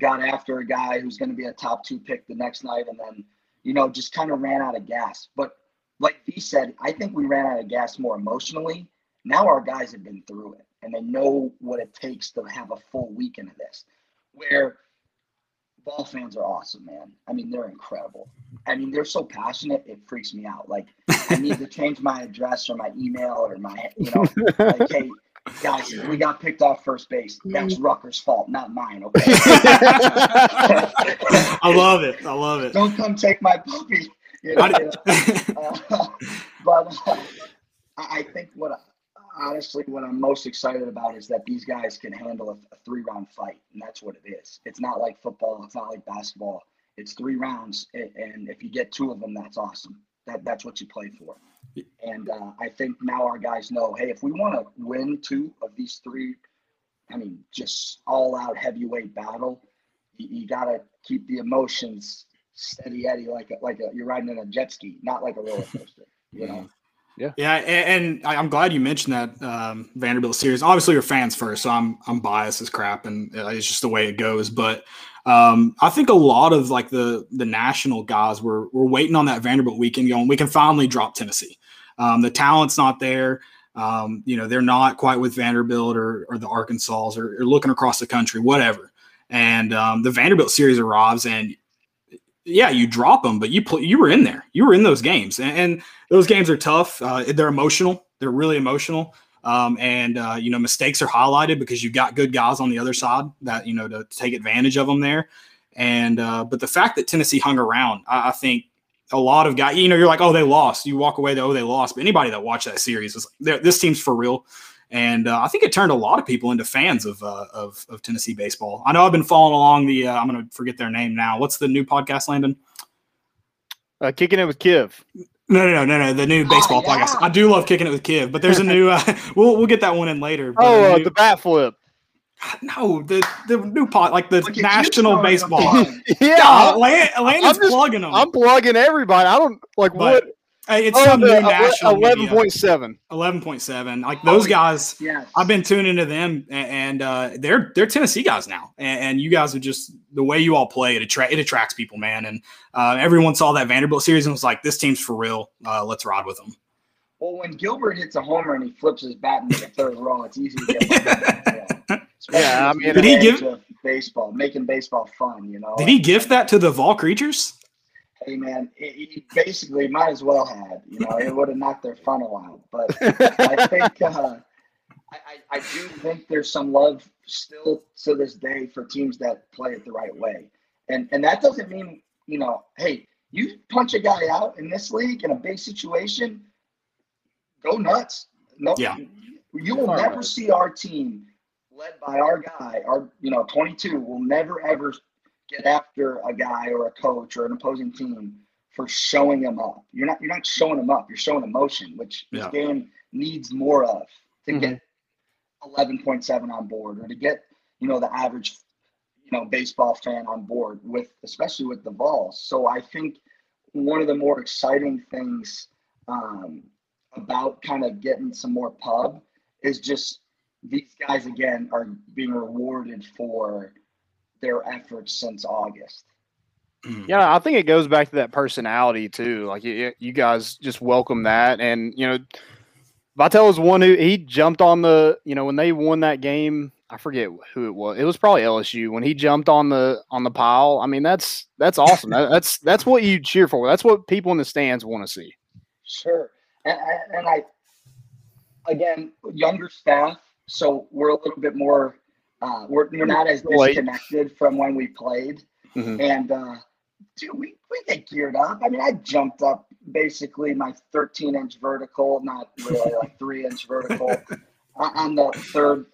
got after a guy who's going to be a top two pick the next night, and then you know just kind of ran out of gas. But like V said, I think we ran out of gas more emotionally. Now our guys have been through it and they know what it takes to have a full weekend of this. Where ball fans are awesome, man. I mean, they're incredible. I mean, they're so passionate, it freaks me out. Like, I need to change my address or my email or my, you know, like, hey, guys, we got picked off first base. That's mm-hmm. Rucker's fault, not mine. Okay. (laughs) I love it. I love it. Don't come take my puppy. You know, (laughs) you (laughs) know. Uh, (laughs) but uh, I think what honestly what I'm most excited about is that these guys can handle a, a three round fight, and that's what it is. It's not like football. It's not like basketball. It's three rounds, a- and if you get two of them, that's awesome. That that's what you play for. And uh, I think now our guys know, hey, if we want to win two of these three, I mean, just all out heavyweight battle, you, you got to keep the emotions steady Eddie like a, like a, you're riding in a jet ski, not like a roller (laughs) coaster. You know. Yeah, and, and I- I'm glad you mentioned that um, Vanderbilt series. Obviously, you're fans first, so I'm I'm biased as crap, and uh, it's just the way it goes. But um, I think a lot of like the the national guys were were waiting on that Vanderbilt weekend, going, we can finally drop Tennessee. Um, the talent's not there. Um, you know, they're not quite with Vanderbilt or or the Arkansas or, or looking across the country, whatever. And um, the Vanderbilt series arrives, and yeah, you drop them, but you you were in there. You were in those games, and, and those games are tough. Uh, they're emotional. They're really emotional. Um, and uh, you know, mistakes are highlighted because you've got good guys on the other side that you know to, take advantage of them there. And uh, but the fact that Tennessee hung around, I, I think a lot of guys, you know, you're like, oh, they lost. You walk away, oh, they lost. But anybody that watched that series is they're- this team's for real. And uh, I think it turned a lot of people into fans of, uh, of of Tennessee baseball. I know I've been following along the. Uh, I'm going to forget their name now. What's the new podcast, Landon? Uh, kicking it with Kiv. No, no, no, no, no. The new baseball yeah. podcast. I do love kicking it with Kiv, but there's a new. Uh, (laughs) we'll we'll get that one in later. Oh, a uh, new- the bat flip. no, the the new pod, like the Look national throwing the baseball. plug. (laughs) Yeah, Yeah, I'm, Landon's just- plugging them. I'm plugging everybody. I don't like But what. Hey, it's Oh, some new the national eleven point seven. eleven point seven. Like Oh, those yeah. guys, Yes. I've been tuning to them, a- and uh, they're they're Tennessee guys now, and, and you guys are just the way you all play. It attract it attracts people, man. And uh, everyone saw that Vanderbilt series and was like, "This team's for real. Uh, let's ride with them." Well, when Gilbert hits a homer and he flips his bat into the third row, it's easy to get yeah. (laughs) Yeah, I mean, Did he give- baseball, making baseball fun? You know. Did he gift that to the Vol creatures? Hey man, he basically might as well have. You know, it would have knocked their funnel out. But I (laughs) think uh, I, I I do think there's some love still to this day for teams that play it the right way, and and that doesn't mean you know, hey, you punch a guy out in this league in a big situation, go nuts. No, Yeah. you will never see our team led by our guy, our you know 22 will never ever get after a guy or a coach or an opposing team for showing them up. You're not you're not showing them up. You're showing emotion, which Yeah. this game needs more of to Mhm. get 11.7 on board or to get you know the average you know baseball fan on board with especially with the Vols. So I think one of the more exciting things um, about kind of getting some more pub is just these guys again are being rewarded for their efforts since August. Mm-hmm. Yeah, I think it goes back to that personality too. Like you, you guys just welcome that, and you know, Vitello is one who he jumped on the. You know, when they won that game, I forget who it was. It was probably LSU when he jumped on the on the pile. I mean, that's that's awesome. That, that's that's what you cheer for. That's what people in the stands want to see. Sure, and, and- and I again younger staff, so we're a little bit more. Uh, we're, we're not as disconnected from when we played, Mhm. and uh, dude, we we get geared up. I mean, I jumped up basically my 13 inch vertical, not really like three inch vertical, (laughs) on on the third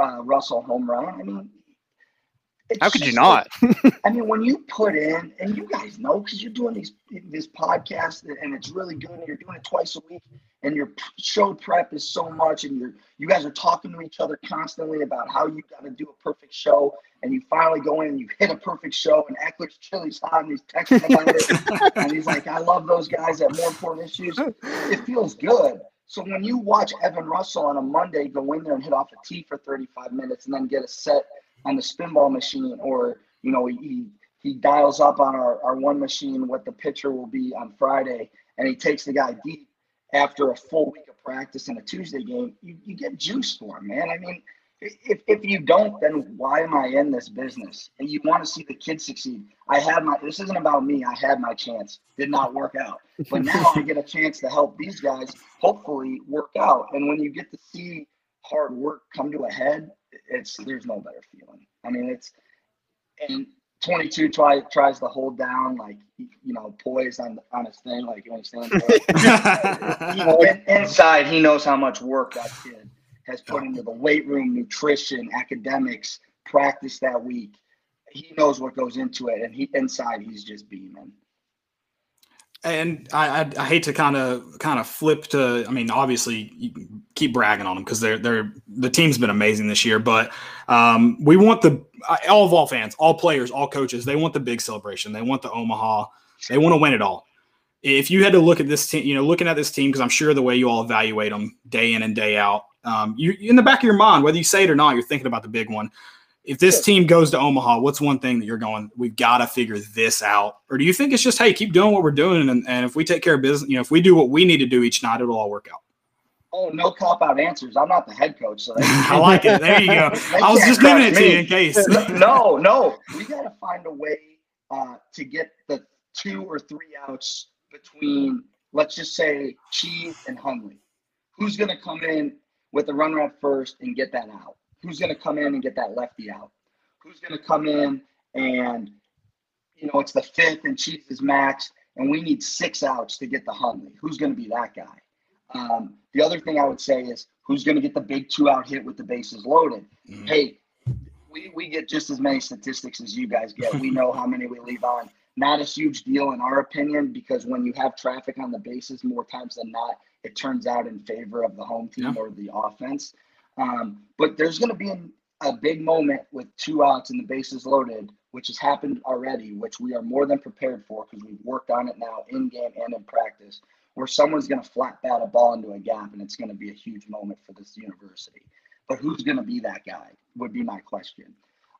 uh, Russell home run. I mean, it's How could you just like- not? I mean, when you put in, and you guys know, because you're doing these this podcast, and it's really good, and you're doing it twice a week, and your show prep is so much, and you're you guys are talking to each other constantly about how you got to do a perfect show, and you finally go in and you hit a perfect show, and Ekeler's chili's hot, and he's texting about it, and he's like, I love those guys that have more important issues. It feels good. So when you watch Evan Russell on a Monday go in there and hit off a tee for 35 minutes, and then get a set on the spinball machine, or you know he he dials up on our, our one machine what the pitcher will be on Friday, and he takes the guy deep after a full week of practice in a Tuesday game, you, you get juice for him, man. I mean, if, if you don't, then why am I in this business? And you want to see the kids succeed. I had my, this isn't about me. I had my chance, did not work out. But now I get a chance to help these guys hopefully work out. And when you get to see hard work come to a head, it's, there's no better feeling. I mean, it's, and 22 try, tries to hold down, like, you know, poise on, on his thing, like, you understand? (laughs) (laughs) he, inside, he knows how much work that kid has put into the weight room, nutrition, academics, practice that week. He knows what goes into it, and he inside he's just beaming. And I, I, I hate to kind of kind of flip to. I mean, obviously, keep bragging on them because they're they're the team's been amazing this year. But um, we want the all of all fans, all players, all coaches. They want the big celebration. They want the Omaha. They want to win it all. If you had to look at this team, you know, looking at this team, because I'm sure the way you all evaluate them day in and day out, um, you in the back of your mind, whether you say it or not, you're thinking about the big one. If this team goes to Omaha, what's one thing that you're going? We've got to figure this out, or do you think it's just hey, keep doing what we're doing, and, and if we take care of business, you know, if we do what we need to do each night, it'll all work out. Oh, no cop out answers. I'm not the head coach, so (laughs) I like it. There you go. (laughs) I was just giving it to you in case. (laughs) no, no, we got to find a way uh, to get the two or three outs between, let's just say, Cheese and Hunley. Who's going to come in with the runner at first and get that out? Who's going to come in and get that lefty out? Who's going to come in and, you know, it's the fifth and Cheese is max, and we need six outs to get the Hunley. Who's going to be that guy? Um, the other thing I would say is who's going to get the big two out hit with the bases loaded? Mm-hmm. Hey, we, we get just as many statistics as you guys get. We know how many we leave on. Not a huge deal in our opinion because when you have traffic on the bases more times than not, it turns out in favor of the home team yeah. or the offense. Um, but there's going to be a, a big moment with two outs and the bases loaded, which has happened already, which we are more than prepared for because we've worked on it now in game and in practice, where someone's going to flat bat a ball into a gap and it's going to be a huge moment for this university. But who's going to be that guy would be my question.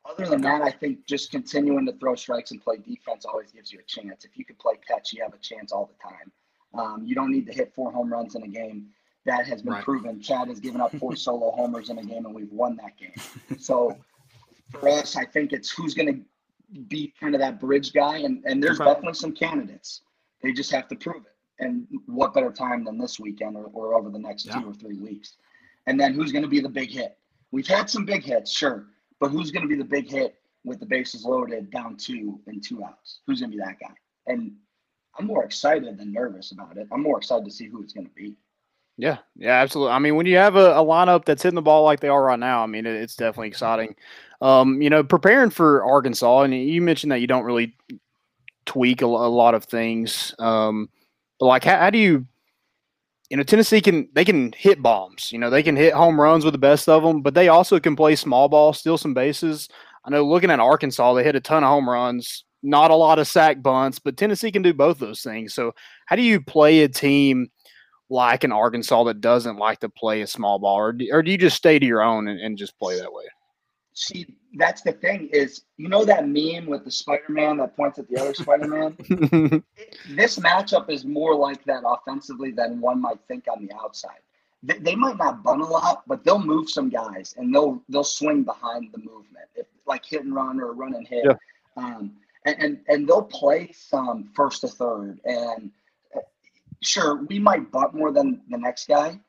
Other than that, I think just continuing to throw strikes and play defense always gives you a chance. If you could play catch, you have a chance all the time. Um, you don't need to hit four home runs in a game. That has been right. proven. Chad has given up four (laughs) solo homers in a game, and we've won that game. (laughs) So for us, I think it's who's going to be kind of that bridge guy, and and there's okay. definitely some candidates. They just have to prove it. And what better time than this weekend or, or over the next yeah. two or three weeks? And then who's going to be the big hit? We've had some big hits, sure, but who's going to be the big hit with the bases loaded, down two and two outs? Who's going to be that guy? And I'm more excited than nervous about it. I'm more excited to see who it's going to be. Yeah, yeah, absolutely. I mean, when you have a, a, lineup that's hitting the ball like they are right now, I mean, it, it's definitely exciting. Um, you know, preparing for Arkansas, and you mentioned that you don't really tweak a, a lot of things. Um, but like, how, how, do you, you know, Tennessee can they can hit bombs. You know, they can hit home runs with the best of them, but they also can play small ball, steal some bases. I know looking at Arkansas, they hit a ton of home runs not a lot of sack bunts, but Tennessee can do both those things. So, how do you play a team like an Arkansas that doesn't like to play a small ball, or do, or do you just stay to your own and, and just play that way? See, that's the thing is, you know that meme with the Spider Man that points at the other Spider Man. (laughs) this matchup is more like that offensively than one might think on the outside. They, they might not bunt a lot, but they'll move some guys and they'll they'll swing behind the movement, if, like hit and run or run and hit. Yeah. Um, and, and, and they'll play some first to third. And sure, we might butt more than the next guy,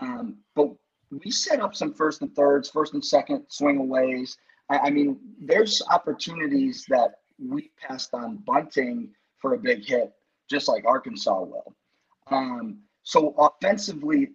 um, but we set up some first and thirds, first and second swing aways. I, I mean, there's opportunities that we passed on bunting for a big hit, just like Arkansas will. Um, so offensively,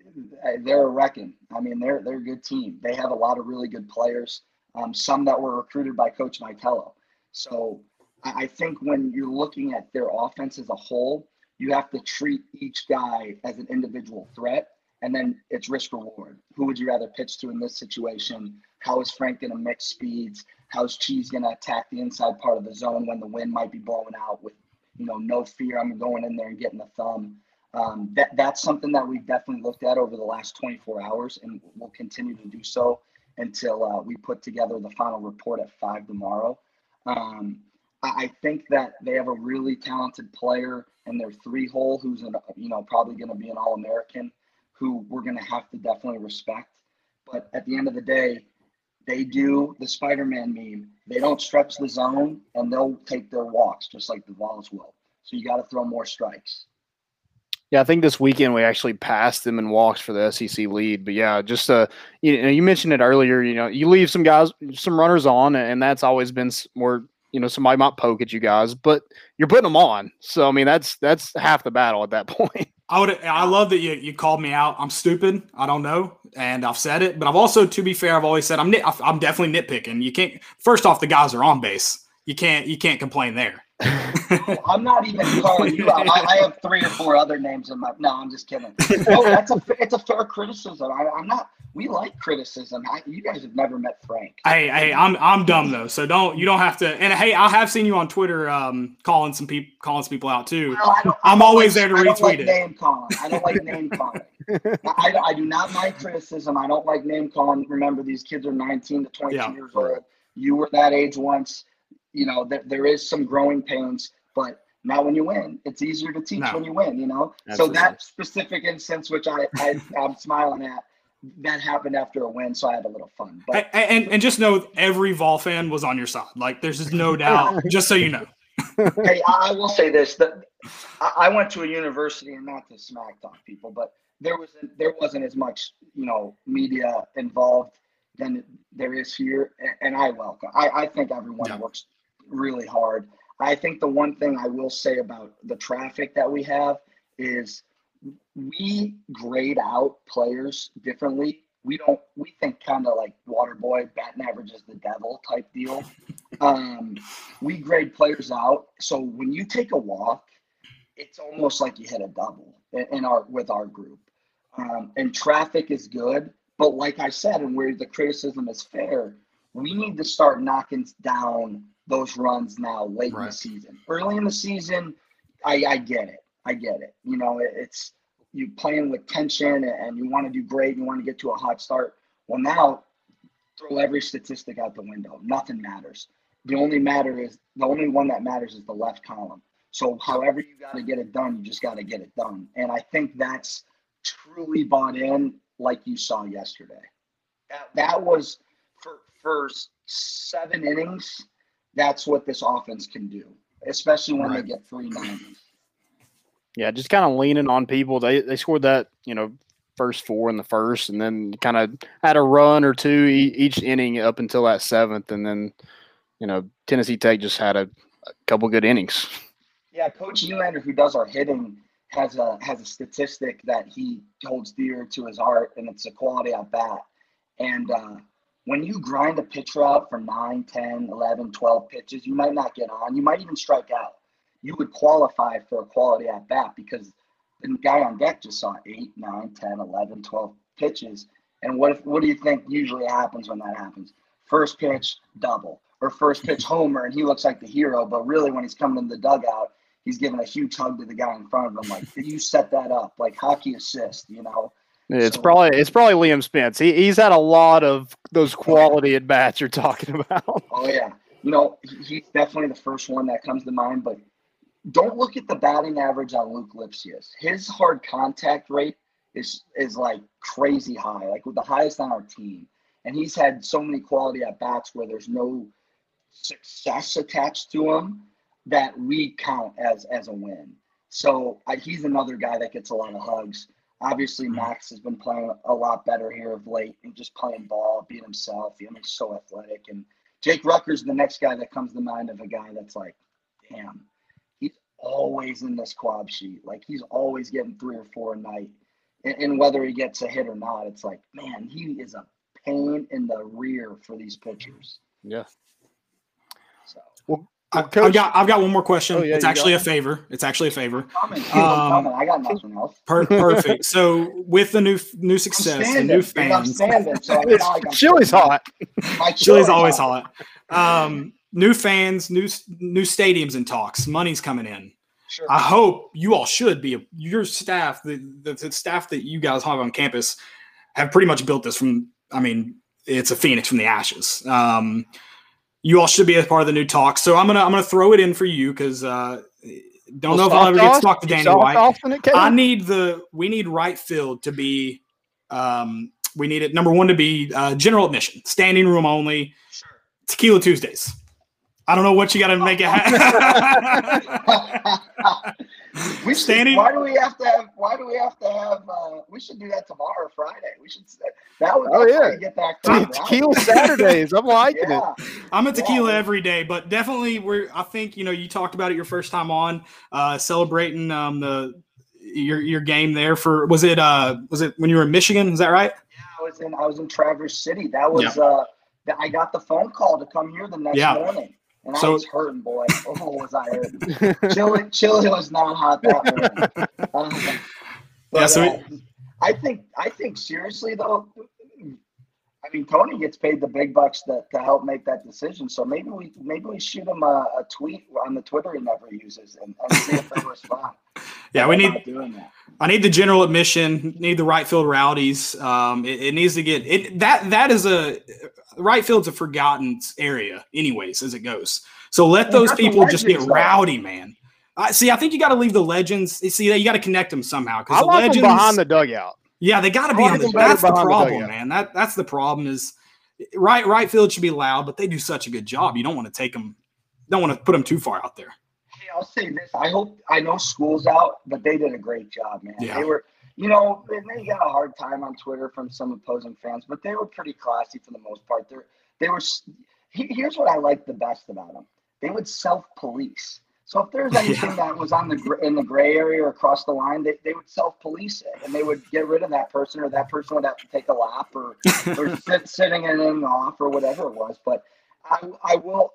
uh, they're a wrecking. I mean, they're they're a good team. They have a lot of really good players. Um, some that were recruited by Coach Vitello. So I think when you're looking at their offense as a whole, you have to treat each guy as an individual threat, and then it's risk reward. Who would you rather pitch to in this situation? How is Frank going to mix speeds? How's Cheese going to attack the inside part of the zone when the wind might be blowing out with, you know, no fear? I'm going in there and getting the thumb. Um, that that's something that we've definitely looked at over the last 24 hours, and we'll continue to do so until uh, we put together the final report at five tomorrow. Um, I, think that they have a really talented player in their three hole who's an, you know probably going to be an All American, who we're going to have to definitely respect. But at the end of the day, they do the Spider-Man meme. They don't stretch the zone, and they'll take their walks just like the Vols will. So you got to throw more strikes. Yeah, I think this weekend we actually passed them in walks for the SEC lead. But yeah, just uh, you know, you mentioned it earlier. You know, you leave some guys, some runners on, and that's always been more. You know, somebody might poke at you guys, but you're putting them on. So I mean, that's that's half the battle at that (laughs) point. I would. I love that you, you called me out. I'm stupid. I don't know, and I've said it. But I've also, to be fair, I've always said I'm. Nit, I'm definitely nitpicking. You can't. First off, the guys are on base. You can't. You can't complain there. I'm not even calling you out. I, I, have three or four other names in my. No, I'm just kidding. No, that's a. It's a fair criticism. I, am not. We like criticism. I, you guys have never met Frank. Hey, hey, I'm I'm dumb though, so don't you don't have to. And hey, I have seen you on Twitter um, calling some people calling some people out too. Well, I am always like, there to retweet like it. Name calling. I don't like name calling. I, I do not like criticism. I don't like name calling. Remember, these kids are 19 to 22 yeah. years old. You were that age once you know, there, there is some growing pains, but now when you win, it's easier to teach no. when you win, you know? Absolutely. So that specific instance, which I, I I'm smiling at, that happened after a win, so I had a little fun. But and, and, and just know every Vol fan was on your side. Like there's just no doubt. (laughs) just so you know. hey, I will say this: that I went to a university, and not to smack talk people, but there was there wasn't as much you know media involved than there is here, and I welcome. I, I think everyone yeah. works really hard. I think the one thing I will say about the traffic that we have is we grade out players differently. We don't. We think kind of like Waterboy, batting average is the devil type deal. (laughs) Um, we grade players out. So when you take a walk, it's almost like you hit a double in, in our with our group. Um, and traffic is good, but like I said, and where the criticism is fair, we need to start knocking down those runs now late right. in the season. Early in the season, I, I get it. I get it. You know, it, it's you playing with tension and you want to do great. You want to get to a hot start. Well, now throw every statistic out the window. Nothing matters. The only matter is the only one that matters is the left column. So however you got to get it done, you just got to get it done. And I think that's truly bought in, like you saw yesterday. That, that was for for seven innings that's what this offense can do, especially when right. they get three nineties. Yeah, just kind of leaning on people. They they scored that you know first four in the first, and then kind of had a run or two each inning up until that seventh, and then you know Tennessee Tech just had a, a couple good innings. Yeah, Coach Elander, who does our hitting, has a has a statistic that he holds dear to his heart, and it's a quality at bat. And uh, when you grind a pitcher out for 9, 10, 11, 12 pitches, you might not get on. You might even strike out. You would qualify for a quality at bat because the guy on deck just saw 8, 9, 10, 11, 12 pitches. And what if, what do you think usually happens when that happens? First pitch, double, or first pitch (laughs) homer, and he looks like the hero. But really, when he's coming in the dugout, he's giving a huge hug to the guy in front of him. Like, did you set that up? Like hockey assist, you know? It's so, probably it's probably Liam Spence. He, he's had a lot of those quality at bats you're talking (laughs) about. Oh yeah, you know he's definitely the first one that comes to mind. But don't look at the batting average on Luc Lipcius. His hard contact rate is is like crazy high, like with the highest on our team. And he's had so many quality at bats where there's no success attached to him that we count as as a win. So I, he's another guy that gets a lot of hugs. Obviously. Max has been playing a lot better here of late and just playing ball, being himself. I mean, he's so athletic. And Jake Rucker's the next guy that comes to mind of a guy that's like, damn, he's always in this quad sheet. Like he's always getting three or four a night. And, and whether he gets a hit or not, it's like, man, he is a pain in the rear for these pitchers. Yeah. So. Well, I've got I've got one more question. Oh, yeah, it's actually a favor. It's actually a favor. Um, I got nothing else. Per- (laughs) perfect. so with the new new success, the new fans, so Chili's hot. Chili's always hot. Um, new fans, new new stadiums and talks. Money's coming in. Sure. I hope you all should be your staff, the, the, the staff that you guys have on campus, have pretty much built this from. I mean, it's a phoenix from the ashes. Um, you all should be a part of the new talk. So I'm gonna I'm gonna throw it in for you because uh, don't know if I'll ever soft get toss? to talk to Danny White. tossing it, Caleb? I need the we need right field to be um we need it number one to be uh general admission, standing room only, tequila Tuesdays. I don't know what you got to make it happen. (laughs) we should, Standing- Why do we have to have? Why do we have to have? Uh, we should do that tomorrow, or Friday. We should. That would. Oh, that's how yeah. Get that Dude. Tequila Saturdays. I'm liking it. Yeah. I'm at tequila Yeah. every day, but definitely we're. I think you know you talked about it your first time on, uh, celebrating um, the your your game there for was it uh was it when you were in Michigan? Is that right? Yeah, I was in. I was in Traverse City. That was. Uh, that I got the phone call to come here the next Yeah. morning, and I So- was hurting, boy. Oh, was I hurting? Chili, (laughs) chili was not hot that morning. Um, Yeah, but, so uh, I think. I think seriously though. I mean, Tony gets paid the big bucks to, to help make that decision. So maybe we maybe we shoot him a, a tweet on the Twitter he never uses and, and see if they respond. (laughs) Yeah, But we need doing that. I need the general admission. Need the right field rowdies. Um, it, it needs to get it. That that is a right field's a forgotten area, anyways, as it goes. So let those people just get rowdy, man. I see. I think you got to leave the legends. See, you got to connect them somehow I because the like them legends behind the dugout. Yeah, they got to be on the. them That's the behind the problem, man. That that's the problem. Is right right field should be loud, but they do such a good job. You don't want to take them. Don't want to put them too far out there. Hey, I'll say this. I hope I know school's out, but they did a great job, man. Yeah. They were, you know, they got a hard time on Twitter from some opposing fans, but they were pretty classy for the most part. They're, they were. he- Here's what I like the best about them. They would self-police. So if there's (laughs) anything that was on the in the gray area or across the line, they, they would self-police it, and they would get rid of that person, or that person would have to take a lap, or or (laughs) sit, sitting in and off, or whatever it was. But I, I will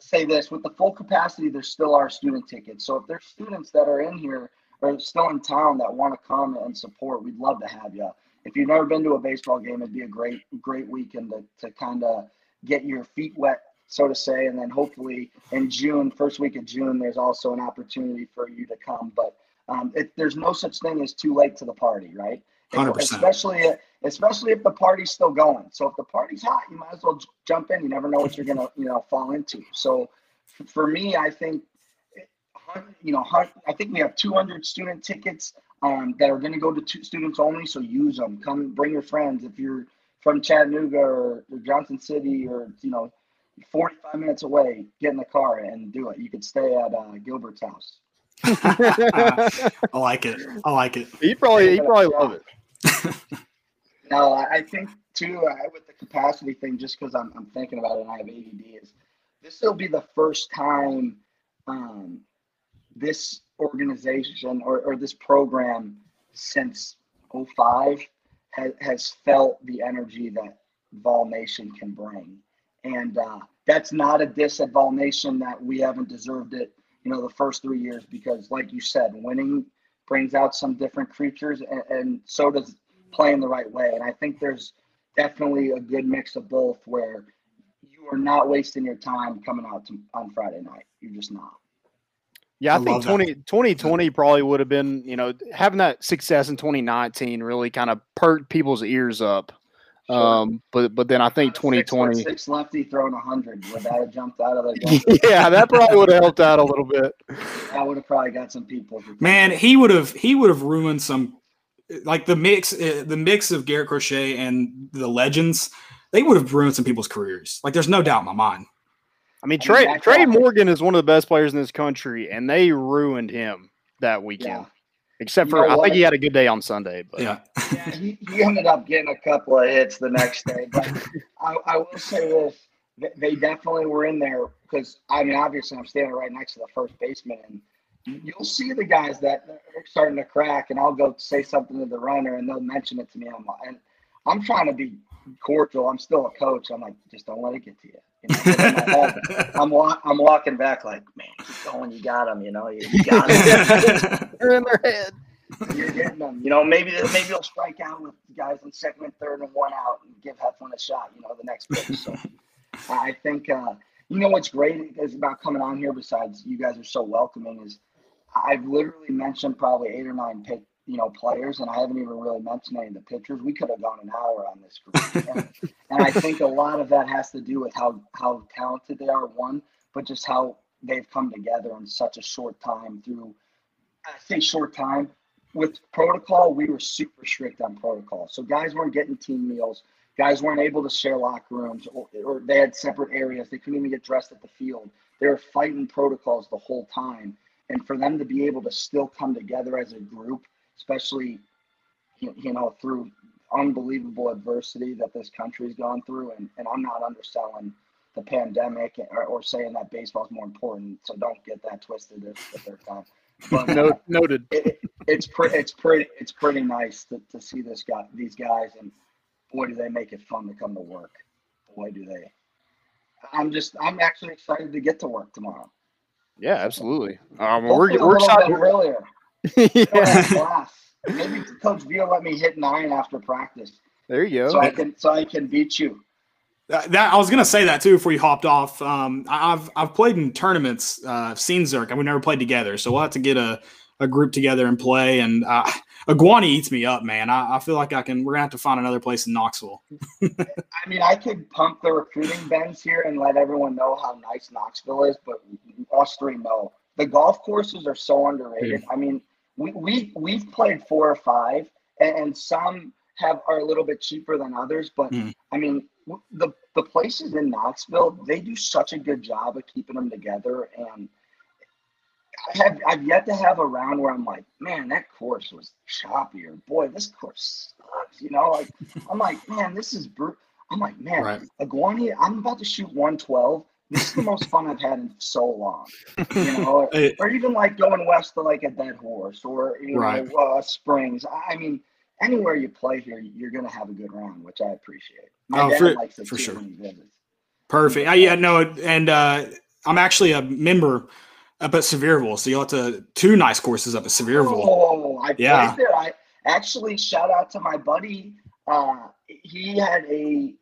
say this with the full capacity there still are student tickets so if there's students that are in here or still in town that want to come and support we'd love to have you if you've never been to a baseball game it'd be a great great weekend to, to kind of get your feet wet so to say and then hopefully in june first week of june there's also an opportunity for you to come but um, it, there's no such thing as too late to the party right 100%. especially especially if the party's still going. So if the party's hot, you might as well j- jump in. You never know what you're gonna you know fall into. So for me, I think you know I think we have 200 student tickets um, that are going to go to two students only. So use them. Come bring your friends. If you're from Chattanooga or, or Johnson City or you know 45 minutes away, get in the car and do it. You could stay at uh, Gilbert's house. (laughs) I like it. I like it. he probably he probably love it. (laughs) No, I I think too uh, with the capacity thing, just because I'm, I'm thinking about it and I have ADD, is this will be the first time um, this organization or, or this program since 05 has, has felt the energy that Vol Nation can bring. And uh, that's not a diss at Vol Nation that we haven't deserved it, you know, the first three years, because like you said, winning brings out some different creatures and, and so does playing the right way. And I think there's definitely a good mix of both where you are not wasting your time coming out to, on Friday night. You're just not. Yeah, I, I think love 20, 2020 probably would have been, you know, having that success in 2019 really kind of perked people's ears up. Sure. Um, but but then I think Six 2020, six lefty throwing a hundred. Would that have jumped out of the (laughs) gun? yeah, that probably would have helped out a little bit. I would have probably got some people. Man, he would have he would have ruined some like the mix uh, the mix of Garrett Crochet and the legends. They would have ruined some people's careers. Like there's no doubt in my mind. I mean, I Trey mean, Trey Morgan is one of the best players in this country, and they ruined him that weekend. Yeah. Except You for know I what? think he had a good day on Sunday. But Yeah. yeah, he, (laughs) he ended up getting a couple of hits the next day. But I, I will say this: they definitely were in there because I mean, obviously, I'm standing right next to the first baseman, and you'll see the guys that are starting to crack, and I'll go say something to the runner, and they'll mention it to me. I'm like, and I'm trying to be cordial. I'm still a coach. I'm like, just don't let it get to you. You know? But in my head, I'm wa- I'm walking back like, man, keep going. You got him. You know, you, you got him. they're (laughs) in their head. You're getting them. You know, maybe maybe he'll strike out with guys in second and third and one out and give Heflin a shot. You know, the next pitch. So I think uh, you know what's great is about coming on here. Besides, you guys are so welcoming. Is I've literally mentioned probably eight or nine pick, you know, players, and I haven't even really mentioned any of the pitchers. We could have gone an hour on this group, and, (laughs) and I think a lot of that has to do with how how talented they are. One, but just how they've come together in such a short time through. I say short time with protocol. We were super strict on protocol, so guys weren't getting team meals. Guys weren't able to share locker rooms, or, or they had separate areas. They couldn't even get dressed at the field. They were fighting protocols the whole time, and for them to be able to still come together as a group, especially you you know through unbelievable adversity that this country's gone through, and, and I'm not underselling the pandemic or, or saying that baseball is more important. So don't get that twisted if, if they're done. But (laughs) No, uh, noted. it, it's pretty it's pretty it's pretty nice to, to see this guy these guys and boy do they make it fun to come to work. Boy do they. I'm just I'm actually excited to get to work tomorrow. Yeah, absolutely. Um, we're Hopefully we're little excited. earlier. I (laughs) don't yeah. Maybe Coach Vio let me hit nine after practice, there you go. so go. I can so I can beat you. That, that- I was gonna say that too before you hopped off. Um, I- I've I've played in tournaments. Uh, I've seen Zerk, and we never played together, so we'll have to get a, a group together and play. And uh, (laughs) Egwani eats me up, man. I, I feel like I can. We're gonna have to find another place in Knoxville. (laughs) I mean, I could pump the recruiting bends here and let everyone know how nice Knoxville is, but us three know the golf courses are so underrated. I mean, we we we've played four or five, and, and some have are a little bit cheaper than others. But Hmm. I mean, the the places in Knoxville they do such a good job of keeping them together, and I have I've yet to have a round where I'm like, man, that course was choppy, or boy, this course sucks. You know, like (laughs) I'm like, man, this is brutal. I'm like, man, Right. Egwani, I'm about to shoot 112. This is the most fun I've had in so long. You know, (laughs) or, or even like going west to like a dead horse or you Right. know uh, Springs. I mean, anywhere you play here, you're gonna have a good round, which I appreciate. My Oh, dad for- likes it for sure. when he visits. Perfect. I, yeah, no, and uh, I'm actually a member up at Sevierville, so you'll have to two nice courses up at Sevierville. Oh, I Yeah. played there. I actually shout out to my buddy. Uh, he had a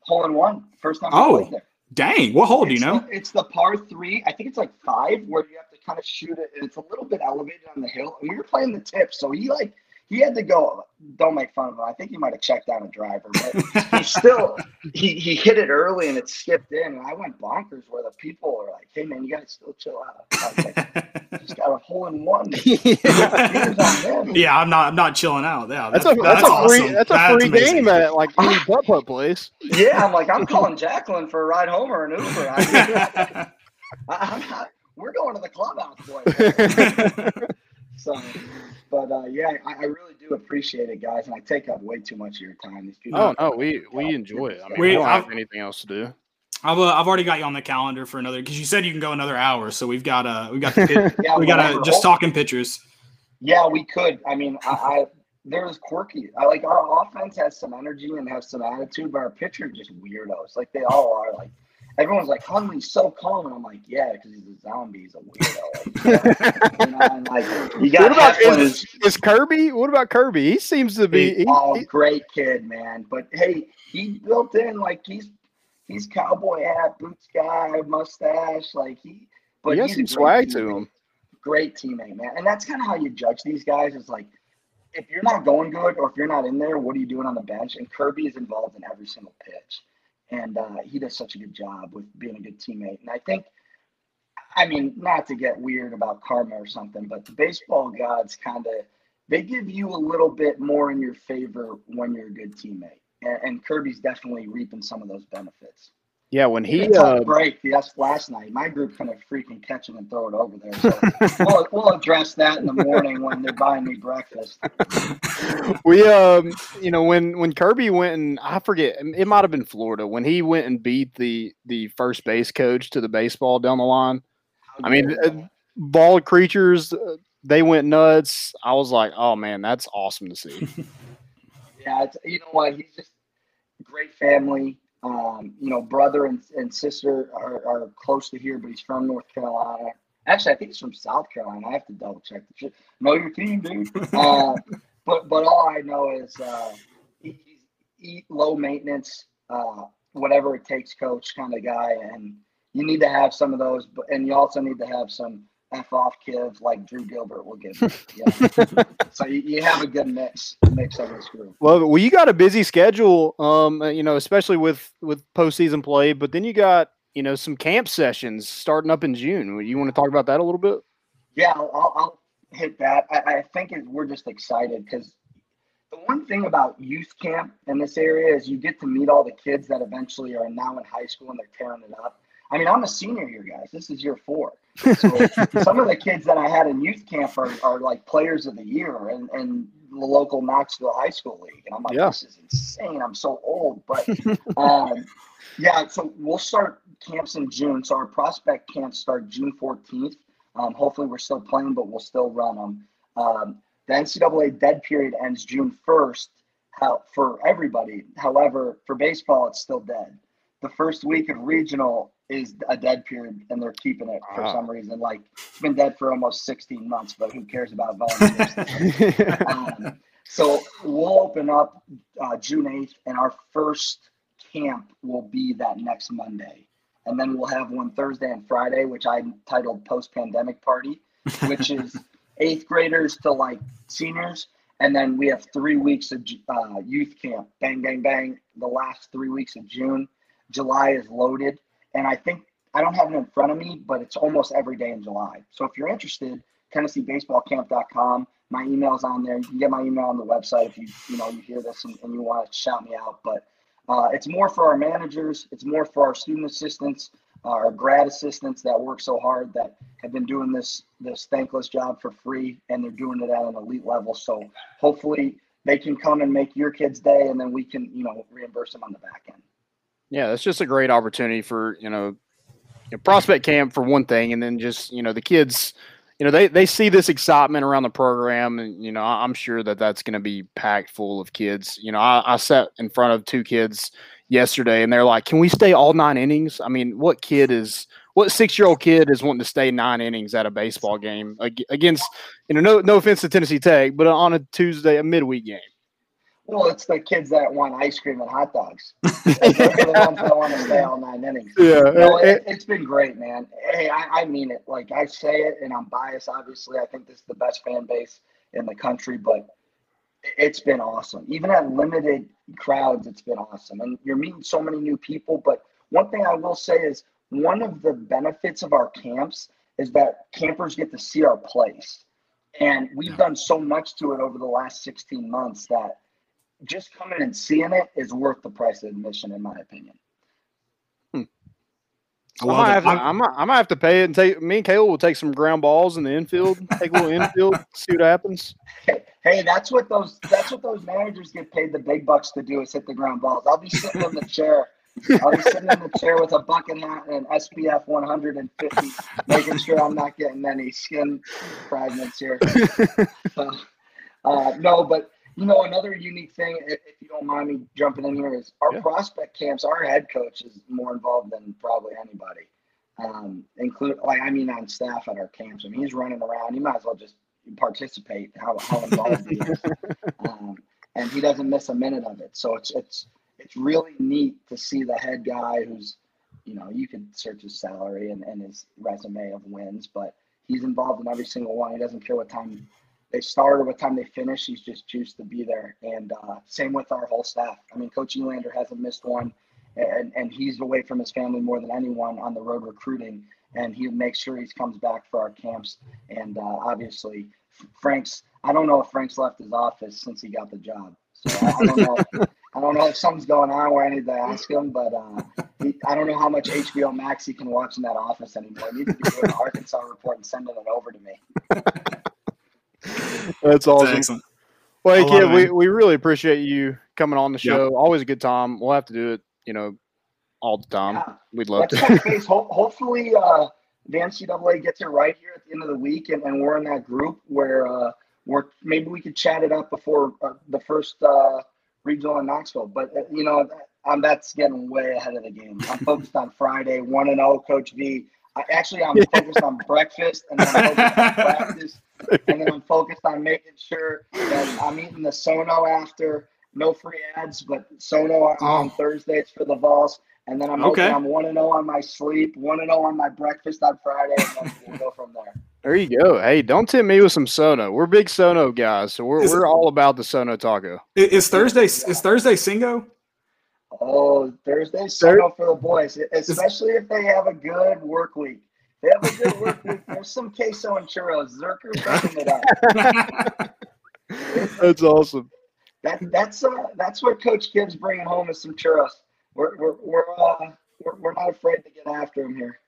hole in one first time Oh, I played there. Dang, what hole do you know? The, it's the par three. I think it's like five where you have to kind of shoot it. And it's a little bit elevated on the hill. And we were playing the tip. So he like, he had to go. Don't make fun of him. I think he might have checked down a driver, but he still, (laughs) he, he hit it early and it skipped in. And I went bonkers where the people are like, hey, man, you got to still chill out. I was like, (laughs) just got a hole in one. (laughs) Here's on them. yeah, I'm not. I'm not chilling out. Yeah, That's a that's, a free awesome. that's a free amazing. game at like any putt putt place. Yeah, I'm like, I'm calling Jacqueline for a ride home or an Uber. I, I, I'm not, we're going to the clubhouse, boy. So, but uh, yeah, I, I really do appreciate it, guys, and I take up way too much of your time. These people. Oh no, we we enjoy it. I mean, we, We- don't have I've- anything else to do. I've, uh, I've already got you on the calendar for another because you said you can go another hour, so we've got uh we got the (laughs) pit, Yeah, we got to whatever. just talking pictures. Yeah, we could. I mean, I, I there's quirky. I like our offense has some energy and has some attitude, but our pitcher just weirdos. Like they all are. Like everyone's like Hunley's so calm, and I'm like, yeah, because he's a zombie. He's a weirdo. (laughs) Like, you know, and like you got What about Heflin is, is Kirby? What about Kirby? He seems to be. He, oh, he- great kid, man. But hey, he built in like he's he's cowboy hat, boots guy, mustache, like he. But He has he's some great swag to him. Great teammate, man. And that's kind of how you judge these guys. Is like if you're not going good or if you're not in there, what are you doing on the bench? And Kirby is involved in every single pitch, and uh, he does such a good job with being a good teammate. And I think. I mean, not to get weird about karma or something, but the baseball gods kind of they give you a little bit more in your favor when you're a good teammate. And, and Kirby's definitely reaping some of those benefits. Yeah, when He uh, break yes last night. My group couldn't freaking catch him and throw it over there. So we'll, (laughs) we'll address that in the morning when they're buying me breakfast. (laughs) we um you know when when Kirby went and I forget it might have been Florida when he went and beat the the first base coach to the baseball down the line. I mean, uh, bald creatures uh, they went nuts. I was like, oh man, that's awesome to see. (laughs) Yeah, it's, you know what? He's just great family. Um, you know, brother and, and sister are, are close to here, but he's from North Carolina. Actually, I think he's from South Carolina. I have to double check the shit. Know your team, dude. (laughs) uh, but but all I know is uh, he, he's eat low maintenance, uh, whatever it takes, coach kind of guy, and you need to have some of those. But and you also need to have some f off Kiv like Drew Gilbert will give. You. (laughs) Yeah. so you, you, have a good mix mix of this group. Well, well, you got a busy schedule, um, you know, especially with with postseason play, but then you got you know some camp sessions starting up in June. You want to talk about that a little bit? Yeah, I'll, I'll hit that. I, I think it, we're just excited because the one thing about youth camp in this area is you get to meet all the kids that eventually are now in high school and they're tearing it up. I mean, I'm a senior here, guys. This is year four. (laughs) So some of the kids that I had in youth camp are, are like players of the year and, and the local Knoxville High School League. And I'm like, yeah. this is insane. I'm so old. But um, (laughs) yeah, so we'll start camps in June. So our prospect camps start June 14th. Um, hopefully, we're still playing, but we'll still run them. Um, the NCAA dead period ends June 1st how, for everybody. However, for baseball, it's still dead. The first week of regional is a dead period, and they're keeping it for some reason. Like it's been dead for almost 16 months, but who cares about volunteers? (laughs) um, so we'll open up uh, June 8th, and our first camp will be that next Monday. And then we'll have one Thursday and Friday, which I titled Post Pandemic Party, (laughs) which is eighth graders to like seniors. And then we have three weeks of uh, youth camp. Bang, bang, bang. The last three weeks of June. July is loaded. And I think, I don't have it in front of me, but it's almost every day in July. So if you're interested, TennesseeBaseballCamp.com. My email's on there. You can get my email on the website if you you know you hear this and, and you want to shout me out. But uh, it's more for our managers. It's more for our student assistants, uh, our grad assistants that work so hard that have been doing this this thankless job for free, and they're doing it at an elite level. So hopefully they can come and make your kid's day, and then we can you know reimburse them on the back end. Yeah, that's just a great opportunity for you know, prospect camp for one thing, and then just you know the kids you know they, they see this excitement around the program and you know i'm sure that that's going to be packed full of kids. You know I, I sat in front of two kids yesterday and they're like can we stay all nine innings? I mean what kid is what six year old kid is wanting to stay nine innings at a baseball game against you know no, no offense to tennessee tech but on a tuesday a midweek game well, it's the kids that want ice cream and hot dogs. (laughs) The ones that want to stay all nine innings. Yeah, no, it, has been great, man. Hey, I, I, mean it. Like I say it, and I'm biased. Obviously, I think this is the best fan base in the country, but it's been awesome. Even at limited crowds, it's been awesome, and you're meeting so many new people. But one thing I will say is one of the benefits of our camps is that campers get to see our place, and we've done so much to it over the last 16 months that just coming and seeing it is worth the price of admission, in my opinion. Hmm. I might, have to, I, might, I might have to pay it and take me and Kayla will take some ground balls in the infield, take a little (laughs) infield, see what happens. Hey, hey, that's what those that's what those managers get paid the big bucks to do is hit the ground balls. I'll be sitting in the chair. I'll be sitting in the chair with a bucket hat and SPF 150, making sure I'm not getting any skin fragments here. (laughs) So, uh, no, but you know, another unique thing, if, if, you don't mind me jumping in here, is our yeah. prospect camps. Our head coach is more involved than probably anybody, um, include like I mean on staff at our camps. I mean, he's running around. He might as well just participate. How, how involved he is, (laughs) um, and he doesn't miss a minute of it. So it's it's it's really neat to see the head guy who's, you know, you can search his salary and, and his resume of wins, but he's involved in every single one. He doesn't care what time they start or what time they finish. He's just choosed to be there. And uh, same with our whole staff. I mean, Coach Elander hasn't missed one, and, and he's away from his family more than anyone on the road recruiting. And he makes sure he comes back for our camps. And uh, obviously, Frank's. I don't know if Frank's left his office since he got the job. So I, don't know. I don't know if something's going on where I need to ask him, but uh, he, I don't know how much HBO Max he can watch in that office anymore. He needs to be doing an Arkansas report and sending it over to me. That's awesome. That's excellent. Well, hey, kid, we, we really appreciate you coming on the show. Yep. Always a good time. We'll have to do it, you know, all the time. Yeah. We'd love Let's to. (laughs) Ho- hopefully, uh, the NCAA gets it right here at the end of the week, and, and we're in that group where uh, we're maybe we could chat it up before uh, the first uh, regional in Knoxville. But uh, you know, um, that's getting way ahead of the game. I'm focused on Friday, one and zero, oh, Coach V. I, actually, I'm focused on breakfast and then I'm focused on (laughs) practice, and then I'm focused on making sure that I'm eating the Sono after. No free ads, but Sono on, oh. on Thursdays for the Vols. And then I'm okay. I'm one and zero oh on my sleep, one and zero oh on my breakfast on Friday, and then we'll go from there. There you go. Hey, don't tempt me with some Sono. We're big Sono guys, so we're, Is we're all about the Sono taco. I- Is Thursday is Thursday Singo? Oh, Thursday, Sono for the boys, especially if they have a good work week. They have a good work week. (laughs) There's some queso and churros. Zerker's (laughs) bringing it up. (laughs) That's awesome. That that's uh that's what Coach Gibbs bringing home is some churros. We're we're we're uh we're, we're not afraid to get after him here.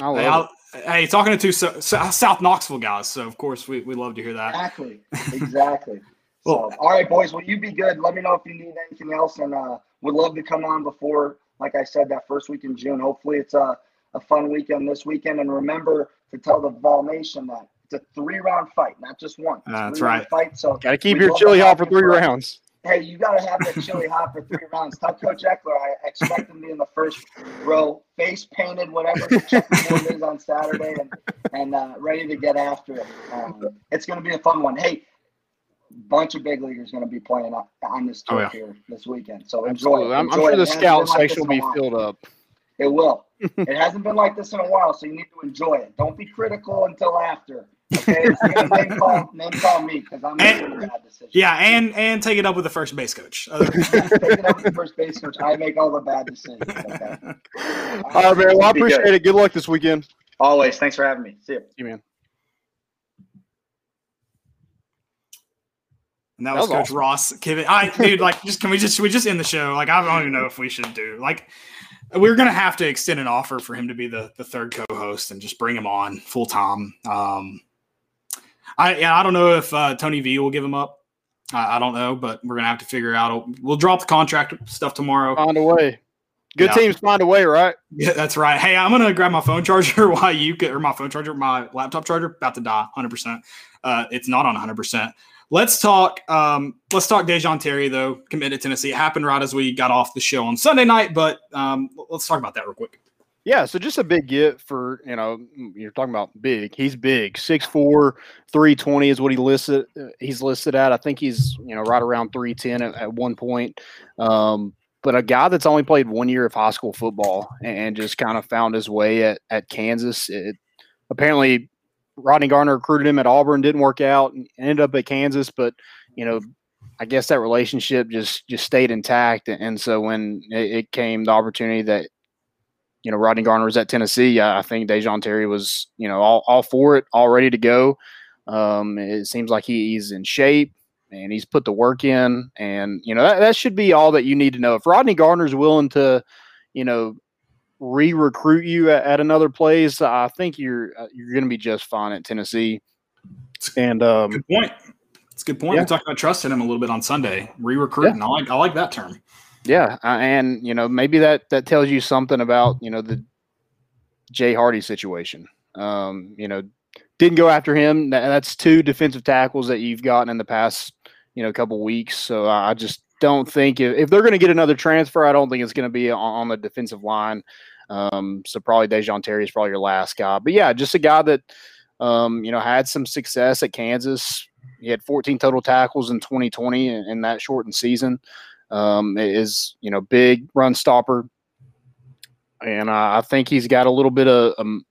I love Hey, it. Hey, talking to two so, so- South Knoxville guys, so of course we, we love to hear that. Exactly, exactly. Well- so, all right, boys. Well, you be good. Let me know if you need anything else, and uh, would love to come on before, like I said, that first week in June. Hopefully, it's a a fun weekend this weekend. And remember to tell the Vol Nation that it's a three round fight, not just one. It's That's three-round right. Fight. So Got to keep your chili hot for you three rounds. Hey, you got to have that chili hot for three rounds. Tell Coach Ekeler I expect him to be in the first row, face painted, whatever the checkerboard is on Saturday, and and uh, ready to get after it. Um, it's going to be a fun one. Hey, bunch of big leaguers going to be playing on, on this tour Oh, yeah. here this weekend. So enjoy. Absolutely. it. I'm, I'm sure it. the It scout been like section will be in a while. filled up. It will. (laughs) it hasn't been like this in a while, so you need to enjoy it. Don't be critical until after. Okay, (laughs) name call, name call me because I'm making a bad decision. Yeah, and and take it up with the first base coach. (laughs) Take it up with the first base coach. I make all the bad decisions. Okay. All right, man. Well, I Be good. appreciate it. Good luck this weekend. Always. Thanks for having me. See you. See you, man. And that That was, was Coach awesome. Ross. Kivett. I dude, like, just can we just should we just end the show? Like, I don't even know if we should do like we're gonna have to extend an offer for him to be the the third co-host and just bring him on full time. Um, I yeah, I don't know if uh, Tony V will give him up. I, I don't know, but we're gonna have to figure out. We'll drop the contract stuff tomorrow. Find a way. Good Yeah. teams find a way, right? Yeah, that's right. Hey, I'm gonna grab my phone charger (laughs) while you get or my phone charger, my laptop charger, about to die, hundred percent. Uh, it's not on hundred percent. Let's talk. Um, let's talk Da'Jon Terry though. Committed Tennessee. It happened right as we got off the show on Sunday night, but um, let's talk about that real quick. Yeah, so just a big get for, you know, you're talking about big. He's big. 6'4, 320 is what he listed uh, he's listed at. I think he's, you know, right around 310 at, at one point. Um, but a guy that's only played one year of high school football and, and just kind of found his way at, at Kansas. It, apparently Rodney Garner recruited him at Auburn, didn't work out, and ended up at Kansas, but you know, I guess that relationship just just stayed intact. And so when it, it came the opportunity that you know, Rodney Garner was at Tennessee. I I think Da'Jon Terry was, you know, all, all for it, all ready to go. Um, it seems like he, he's in shape and he's put the work in. And, you know, that, that should be all that you need to know. If Rodney Garner's willing to, you know, re-recruit you at, at another place, I think you're uh, you're going to be just fine at Tennessee. And um, Good point. It's a good point. Yeah. We talked about trusting him a little bit on Sunday. Re-recruiting. I like I like that term. Yeah, uh, and you know maybe that that tells you something about you know the Jay Hardy situation. Um, you know, didn't go after him. Tha- That's two defensive tackles that you've gotten in the past you know couple weeks. So I just don't think if, if they're going to get another transfer, I don't think it's going to be on, on the defensive line. Um, so probably Da'Jon Terry is probably your last guy. But yeah, just a guy that um, you know had some success at Kansas. He had 14 total tackles in 2020 in, in that shortened season um, is you know big run stopper, and uh, I think he's got a little bit of um,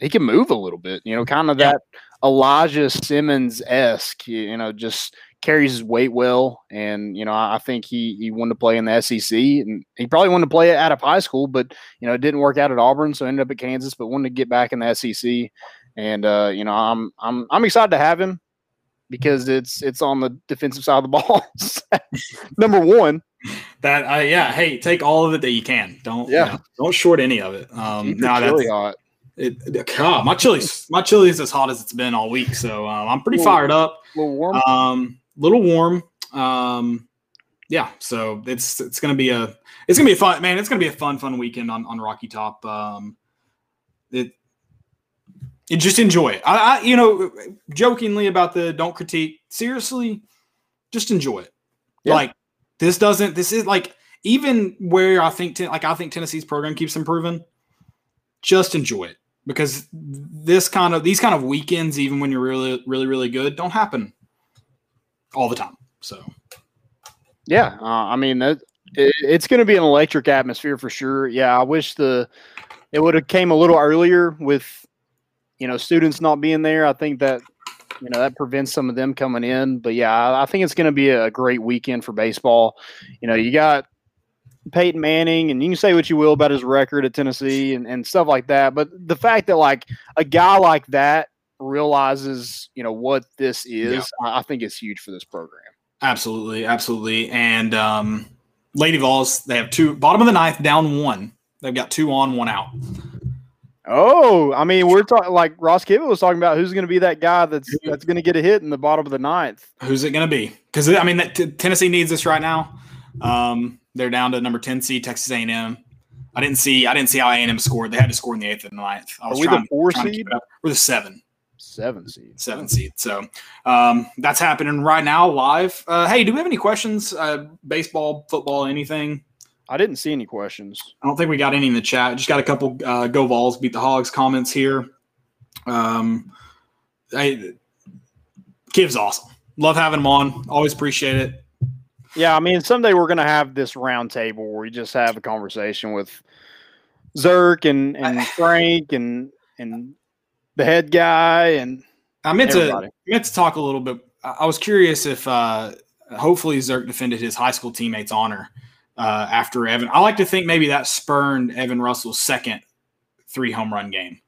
he can move a little bit. You know, kind of Yeah. that Elijah Simmons esque. You know, just carries his weight well, and you know I I think he he wanted to play in the SEC, and he probably wanted to play it out of high school, but you know it didn't work out at Auburn, so ended up at Kansas, but wanted to get back in the SEC, and uh, you know I'm I'm I'm excited to have him because it's it's on the defensive side of the (laughs) ball. Number one, That uh, yeah. Hey, take all of it that you can. Don't Yeah. you know, don't short any of it. Um, no, that's chili hot. It, it- God, my chili's my chili's as hot as it's been all week, so um, I'm pretty Ooh. fired up. A little warm. Um, little warm. Um, yeah, so it's it's gonna be a it's gonna be a fun man. It's gonna be a fun fun weekend on on Rocky Top. Um, it. And just enjoy it. I, I, you know, jokingly about the don't critique. Seriously, just enjoy it. Yeah. Like this doesn't. This is like even where I think Ten- like I think Tennessee's program keeps improving. Just enjoy it because this kind of these kind of weekends, even when you're really really really good, don't happen all the time. So Yeah, uh, I mean that, it, it's going to be an electric atmosphere for sure. Yeah, I wish the it would have came a little earlier with you know, students not being there, I think that you know that prevents some of them coming in. But yeah, I, I think it's going to be a great weekend for baseball. You know, you got Peyton Manning, and you can say what you will about his record at Tennessee and, and stuff like that. But the fact that like a guy like that realizes, you know, what this is, Yeah. I, think is huge for this program. Absolutely, absolutely. And um, Lady Vols, they have two bottom of the ninth, down one. They've got two on, one out. Oh, I mean, we're talking like Ross Kivett was talking about who's going to be that guy that's that's going to get a hit in the bottom of the ninth. Who's it going to be? Because I mean, that, t- Tennessee needs this right now. Um, they're down to number ten seed Texas A&M. I didn't see. I didn't see how A&M scored. They had to score in the eighth and ninth. I Are we trying, the four seed? keep it up. We're the seven, Seven seed. seven seed. So um, that's happening right now live. Uh, hey, do we have any questions? Uh, baseball, football, anything? I didn't see any questions. I don't think we got any in the chat. Just got a couple uh, "Go Vols, beat the Hogs" comments here. Um, I, Kiv's awesome. Love having him on. Always appreciate it. Yeah, I mean, someday we're going to have this round table where we just have a conversation with Zerk and, and (laughs) Frank and and the head guy and I meant to everybody. meant to talk a little bit. I I was curious if uh, hopefully Zerk defended his high school teammate's honor uh, after Evan. I like to think maybe that spurned Evan Russell's second three home run game.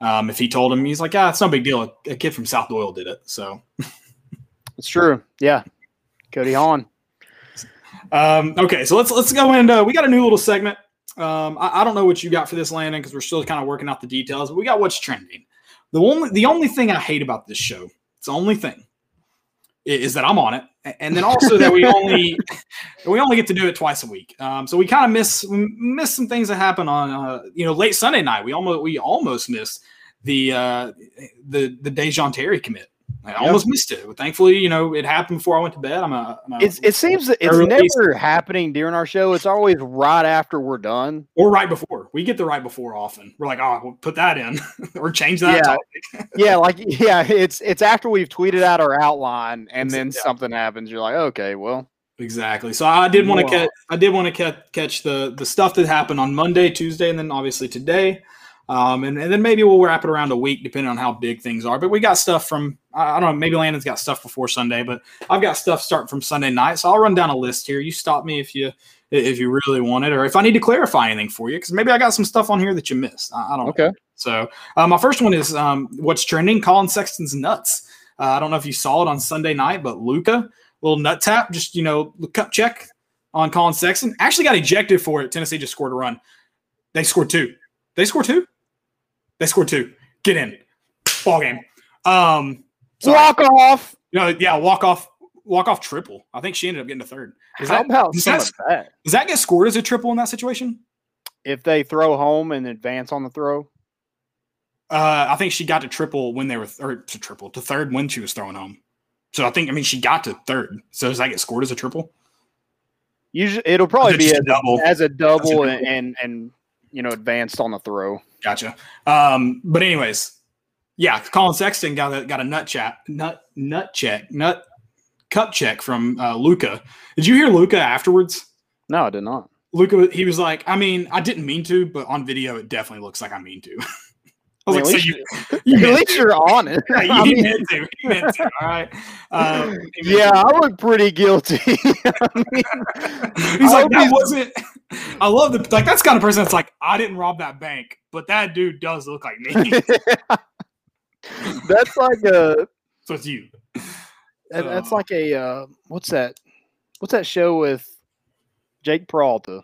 Um, if he told him, he's like, "Yeah, it's no big deal. A, a kid from South Doyle did it." So It's true. Yeah. Cody Hahn. Um, okay, so let's let's go into we got a new little segment. Um, I, I don't know what you got for this landing because we're still kind of working out the details, but we got what's trending. The only the only thing I hate about this show, it's the only thing, is that I'm on it, and then also that we only (laughs) we only get to do it twice a week. Um, so we kind of miss miss some things that happen on uh, you know late Sunday night. We almost we almost missed the uh, the the Da'Jon Terry commit. I almost missed it. But thankfully, you know, it happened before I went to bed. I'm a, I'm a It's, it seems that it's never happening during our show. It's always right after we're done. or right before. We get the right before often. We're like, oh, we'll put that in (laughs) or change that. Yeah. topic. (laughs) Yeah, like yeah, it's it's after we've tweeted out our outline and then something happens. You're like, okay, well, Exactly. So I did want to catch. I did want to catch, catch the the stuff that happened on Monday, Tuesday, and then obviously today. Um, and, and then maybe we'll wrap it around a week, depending on how big things are. But we got stuff from I don't know. Maybe Landon's got stuff before Sunday, but I've got stuff starting from Sunday night. So I'll run down a list here. You stop me if you if you really want it, or if I need to clarify anything for you, because maybe I got some stuff on here that you missed. I, I don't. know. okay. So uh, my first one is um, what's trending. Collin Sexton's nuts. Uh, I don't know if you saw it on Sunday night, but Luka, little nut tap, just you know, cup check on Collin Sexton. Actually got ejected for it. Tennessee just scored a run. They scored two. They scored two. They scored two. Get in. Ball game. Um, sorry. Walk off. You know, yeah, walk off, walk off triple. I think she ended up getting a third. Is How that about does that, that? does that get scored as a triple in that situation? If they throw home and advance on the throw, Uh, I think she got to triple when they were, or to triple to third when she was throwing home. So I think, I mean, she got to third. So does that get scored as a triple? usually it'll probably be as, double? as a double double. and, and and you know advanced on the throw. Gotcha. Um, but anyways, yeah, Collin Sexton got a got a nut chat, nut nut check, nut cup check from uh, Luka. Did you hear Luka afterwards? No, I did not. Luka, he was like, I mean, I didn't mean to, but on video, it definitely looks like I mean to. (laughs) I was (laughs) (laughs) (laughs) I mean, like, at so least you, you at least you're honest. Yeah, I you mean, meant to. You meant to. All right. Um, yeah, to. I look pretty guilty. I mean, He's I like, that he's- wasn't. I love the like. That's kind of person that's like, I didn't rob that bank, but that dude does look like me. that's like a so it's you. that- that's Uh, like a uh, what's that? What's that show with Jake Peralta?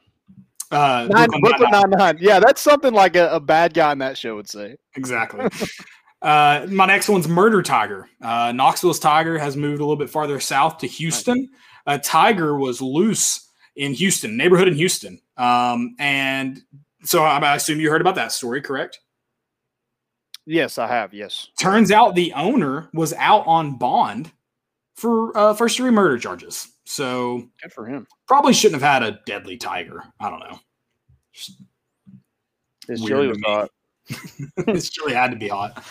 Uh, Nine, Brooklyn. Nine Nine. Yeah, that's something like a, a bad guy in that show would say. Exactly. (laughs) uh, my next one's Murder Tiger. Uh, Knoxville's Tiger has moved a little bit farther south to Houston. A tiger was loose in Houston, neighborhood in Houston. Um, and so I, I assume you heard about that story, correct? Yes, I have. Yes. Turns out the owner was out on bond for uh, first degree murder charges. So Good for him. probably shouldn't have had a deadly tiger. I don't know. Just- His chili was hot. (laughs) this chili had to be hot.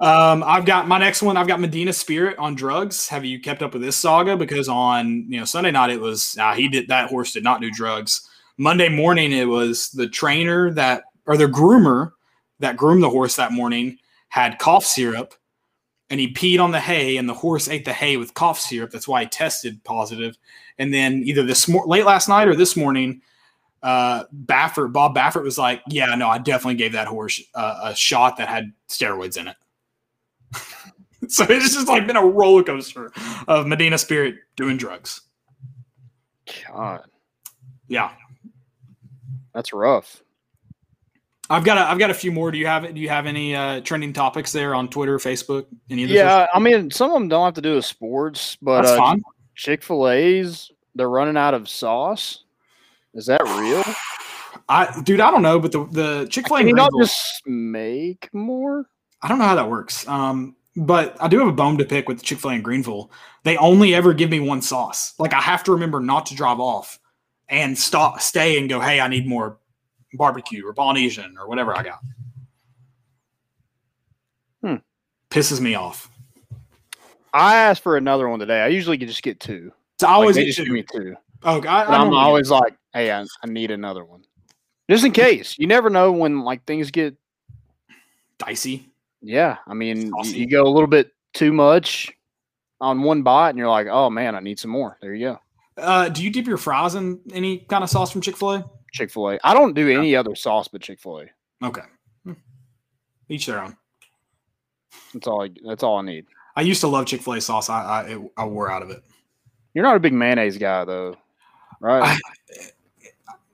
Um, I've got my next one. I've got Medina Spirit on drugs. Have you kept up with this saga? Because on you know Sunday night it was uh, he did that horse did not do drugs. Monday morning it was the trainer that or the groomer that groomed the horse that morning had cough syrup and he peed on the hay and the horse ate the hay with cough syrup. That's why he tested positive. And then either this mor- late last night or this morning, uh, Baffert, Bob Baffert was like, yeah, no, I definitely gave that horse uh, a shot that had steroids in it. (laughs) so it's just like been a roller coaster of Medina Spirit doing drugs. God, Yeah. that's rough. I've got a, I've got a few more. Do you have do you have any uh, trending topics there on Twitter, Facebook, any of those? Yeah, I mean, some of them don't have to do with sports, but uh. Chick Fil A's they're running out of sauce. Is that real? I dude, I don't know, but the the Chick Fil A Can you not just make more? I don't know how that works. Um, but I do have a bone to pick with Chick Fil A in Greenville. They only ever give me one sauce. Like I have to remember not to drive off and stop, stay, and go. Hey, I need more barbecue or Polynesian or whatever I got. Hmm. Pisses me off. I asked for another one today. I usually just get two. So I Like, always they get just two. give me two. Oh, I, I don't always like, hey, I, I need another one, just in case. You never know when like things get. dicey. Yeah, I mean, Saucy. you go a little bit too much on one bite, and you're like, oh man, I need some more. There you go. Uh, do you dip your fries in any kind of sauce from Chick Fil A? Chick Fil A. I don't do any other sauce but Chick Fil A. Okay, Hmm. each their own. That's all. I, that's all I need. I used to love Chick Fil A sauce. I I, it, I wore out of it. You're not a big mayonnaise guy though, right? I-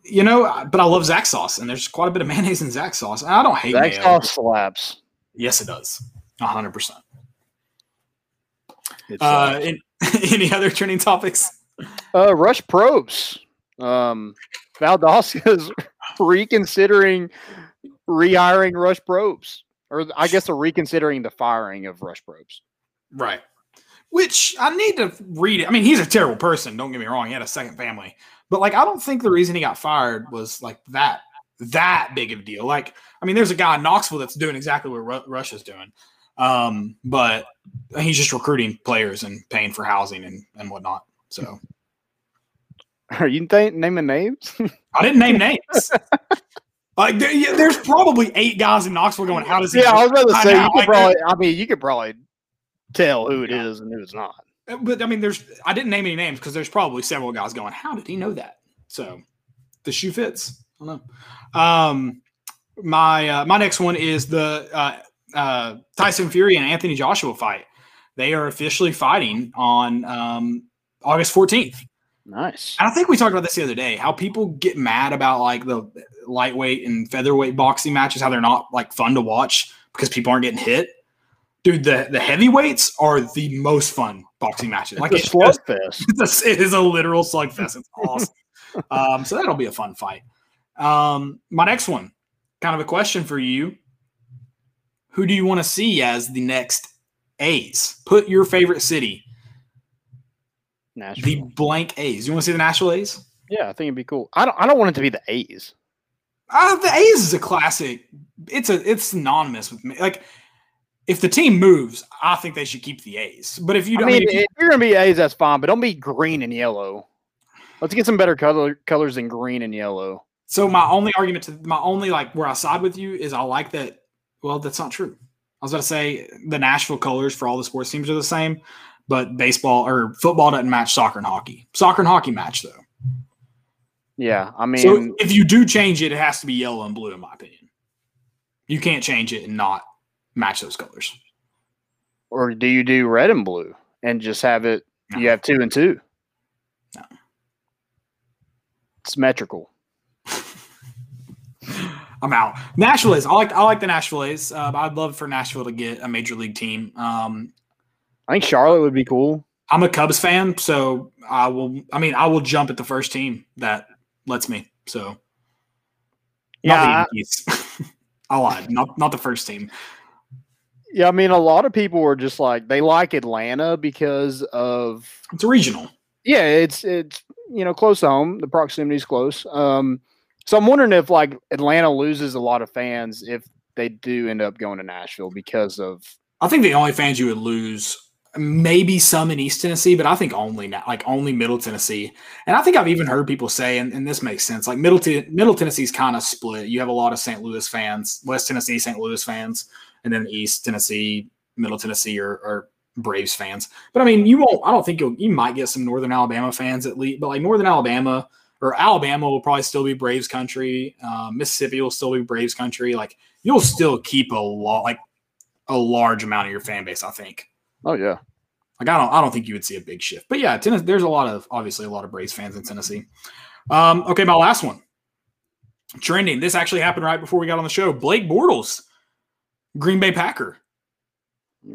You know, but I love Zax sauce, and there's quite a bit of mayonnaise in Zax sauce. I don't hate Zach mayo. sauce slaps. Yes, it does. hundred percent. Uh, (laughs) any other trending topics? Uh, Rush Probst. Um, Valdosta is (laughs) reconsidering rehiring Rush Probst, or I guess they're reconsidering the firing of Rush Probst. Right. Which I need to read it. I mean, he's a terrible person. Don't get me wrong. He had a second family, but like, I don't think the reason he got fired was like that that big of a deal. Like, I mean, there's a guy in Knoxville that's doing exactly what Rush is doing, um, but he's just recruiting players and paying for housing and and whatnot. So Are you th- naming names? (laughs) I didn't name names. (laughs) Like there, yeah, there's probably eight guys in Knoxville going, "How does he?" yeah, I was about to say you could like, probably. I mean, you could probably tell who it is and who it's not. But I mean, there's I didn't name any names because there's probably several guys going, How did he know that? So the shoe fits. I don't know. Um my uh, my next one is the uh, uh, Tyson Fury and Anthony Joshua fight. They are officially fighting on um, August 14th. Nice. And I think we talked about this the other day. How people get mad about like the lightweight and featherweight boxing matches, how they're not like fun to watch because people aren't getting hit. Dude, the the heavyweights are the most fun boxing matches. Like It's a slugfest. (laughs) it's a, it is a literal slugfest. It's awesome. (laughs) um, so that'll be a fun fight. Um, my next one, kind of a question for you. Who do you want to see as the next A's? Put your favorite city, Nashville. the blank A's. You want to see the Nashville A's? yeah, I think it'd be cool. I don't. I don't want it to be the A's. Uh, the A's is a classic. It's a it's synonymous with me. Like if the team moves, I think they should keep the A's. But if you I don't, mean, if you- if you're gonna be A's, that's fine, but don't be green and yellow. Let's get some better color colors than green and yellow. So my only argument to my only like where I side with you is I like that. Well, that's not true. I was going to say the Nashville colors for all the sports teams are the same, but baseball or football doesn't match soccer and hockey. Soccer and hockey match though. Yeah, I mean, So if you do change it, it has to be yellow and blue, in my opinion. You can't change it and not match those colors. or do you do red and blue and just have it? You have two and two. No. Symmetrical. (laughs) I'm out. Nashville is. I like. I like the Nashville A's. Uh, I'd love for Nashville to get a major league team. Um, I think Charlotte would be cool. I'm a Cubs fan, so I will. I mean, I will jump at the first team that lets me. So, Yeah, I-. I lied. Not not the first team. Yeah, I mean, a lot of people were just like they like Atlanta because of It's a regional. yeah, it's it's you know close to home. The proximity is close. Um, so I'm wondering if like Atlanta loses a lot of fans if they do end up going to Nashville because of I think the only fans you would lose, maybe some in East Tennessee, but I think only now, like only Middle Tennessee. And I think I've even heard people say, and, and this makes sense, like Middle Ten- Middle Tennessee's kind of split. You have a lot of St. Louis fans, West Tennessee, St. Louis fans, and then East Tennessee, Middle Tennessee are, are Braves fans. But I mean, you won't. I don't think you'll. You might get some Northern Alabama fans at least, but like Northern Alabama or Alabama will probably still be Braves country. Uh, Mississippi will still be Braves country. Like you'll still keep a lot, like a large amount of your fan base. I think. Oh yeah. Like I don't. I don't think you would see a big shift. But yeah, Tennessee. There's a lot of obviously a lot of Braves fans in Tennessee. Um, okay, my last one. Trending. This actually happened right before we got on the show. Blake Bortles, Green Bay Packer.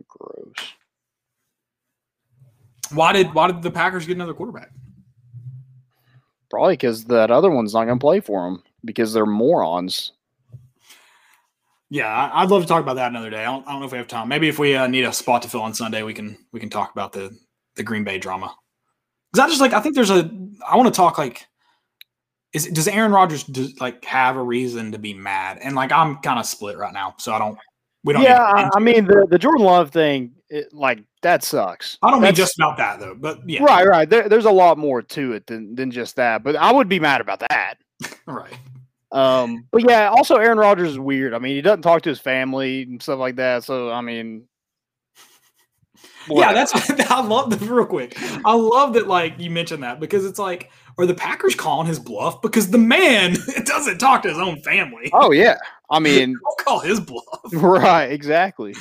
Gross. Why did Why did the Packers get another quarterback? Probably because that other one's not going to play for them because they're morons. Yeah, I'd love to talk about that another day. I don't, I don't know if we have time. Maybe if we uh, need a spot to fill on Sunday, we can we can talk about the the Green Bay drama. Because I just like I think there's a I want to talk like is does Aaron Rodgers do, like have a reason to be mad? And like I'm kind of split right now, so I don't we don't. Yeah, need to get I, it. mean the the Jordan Love thing, it, like that sucks. I don't mean just about that though, but yeah, Right, right. There, there's a lot more to it than than just that. But I would be mad about that. (laughs) right. Um, but yeah, also Aaron Rodgers is weird. I mean, he doesn't talk to his family and stuff like that. So I mean, Yeah, that's (laughs) I love the real quick. I love that like you mentioned that because it's like are the Packers calling his bluff because the man (laughs) doesn't talk to his own family. oh yeah. I (laughs) mean, Don't call his bluff. right, exactly.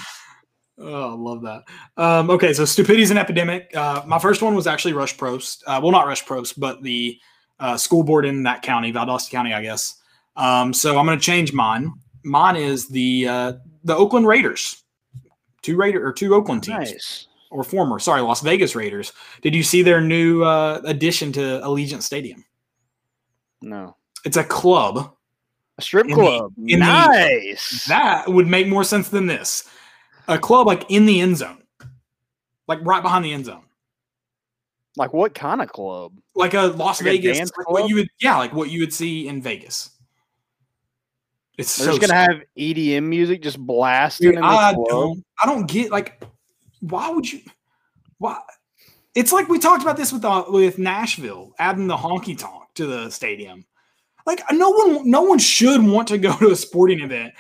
Oh, I love that. Um, okay, so stupidity is an epidemic. Uh, my first one was actually Rush Probst. Uh, well, not Rush Probst, but the uh, school board in that county, Valdosta County, I guess. Um, so I'm going to change mine. Mine is the uh, the Oakland Raiders, two Raider or two Oakland teams Nice. or former, sorry, Las Vegas Raiders. Did you see their new uh, addition to Allegiant Stadium? No. It's a club. A strip the- club. the- nice. That would make more sense than this. A club like in the end zone, like right behind the end zone. like what kind of club? like a Las Like Vegas, dance like what you would, yeah, like what you would see in Vegas. It's They're so just gonna have EDM music just blasting Dude, in the I don't, I don't get like, why would you? Why? It's like we talked about this with uh, with Nashville adding the honky tonk to the stadium. Like no one, no one should want to go to a sporting event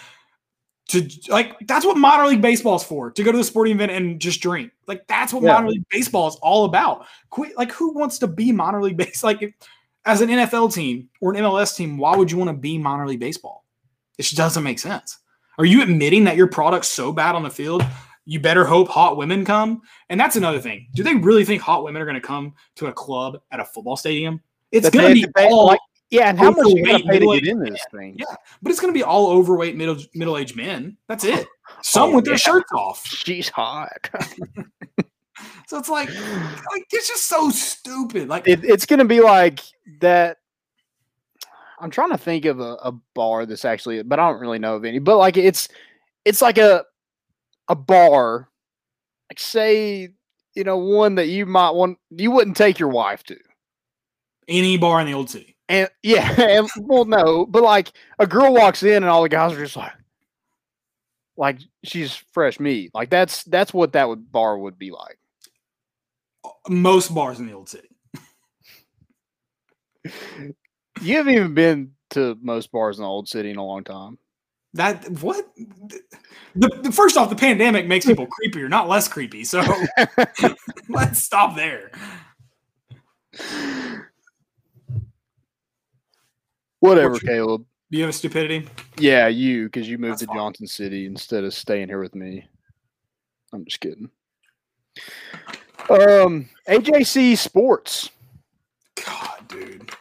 to like. That's what minor league baseball is for. To go to the sporting event and just drink. Like that's what Yeah. minor league baseball is all about. Quit. Like who wants to be minor league base? (laughs) Like if- as an NFL team or an MLS team, why would you want to be minor league baseball? It just doesn't make sense. Are you admitting that your product's so bad on the field? You better hope hot women come. And that's another thing. Do they really think hot women are going to come to a club at a football stadium? It's going to be to all, like, Yeah, and how much you overweight, pay to get in this thing? yeah, but it's going to be all overweight middle middle aged men. That's it. Some Oh, with their shirts off. (laughs) She's hot. (laughs) So it's like, like it's just so stupid. Like it, it's gonna be like that. I'm trying to think of a, a bar that's actually, but I don't really know of any. But like it's, it's like a, a bar, like say, you know, one that you might want, you wouldn't take your wife to, any bar in the old city. and (laughs) yeah, and well, no, but like a girl walks in and all the guys are just like, like she's fresh meat. Like that's that's what that would bar would be like. Most bars in the old city. (laughs) You haven't even been to most bars in the old city in a long time. That what? The, the first off, the pandemic makes people (laughs) creepier, not less creepy. So (laughs) let's stop there. Whatever, What's your- Caleb. Do you have a stupidity? Yeah, you because you moved That's to fine. Johnson City instead of staying here with me. I'm just kidding. Um, AJC Sports. God, dude.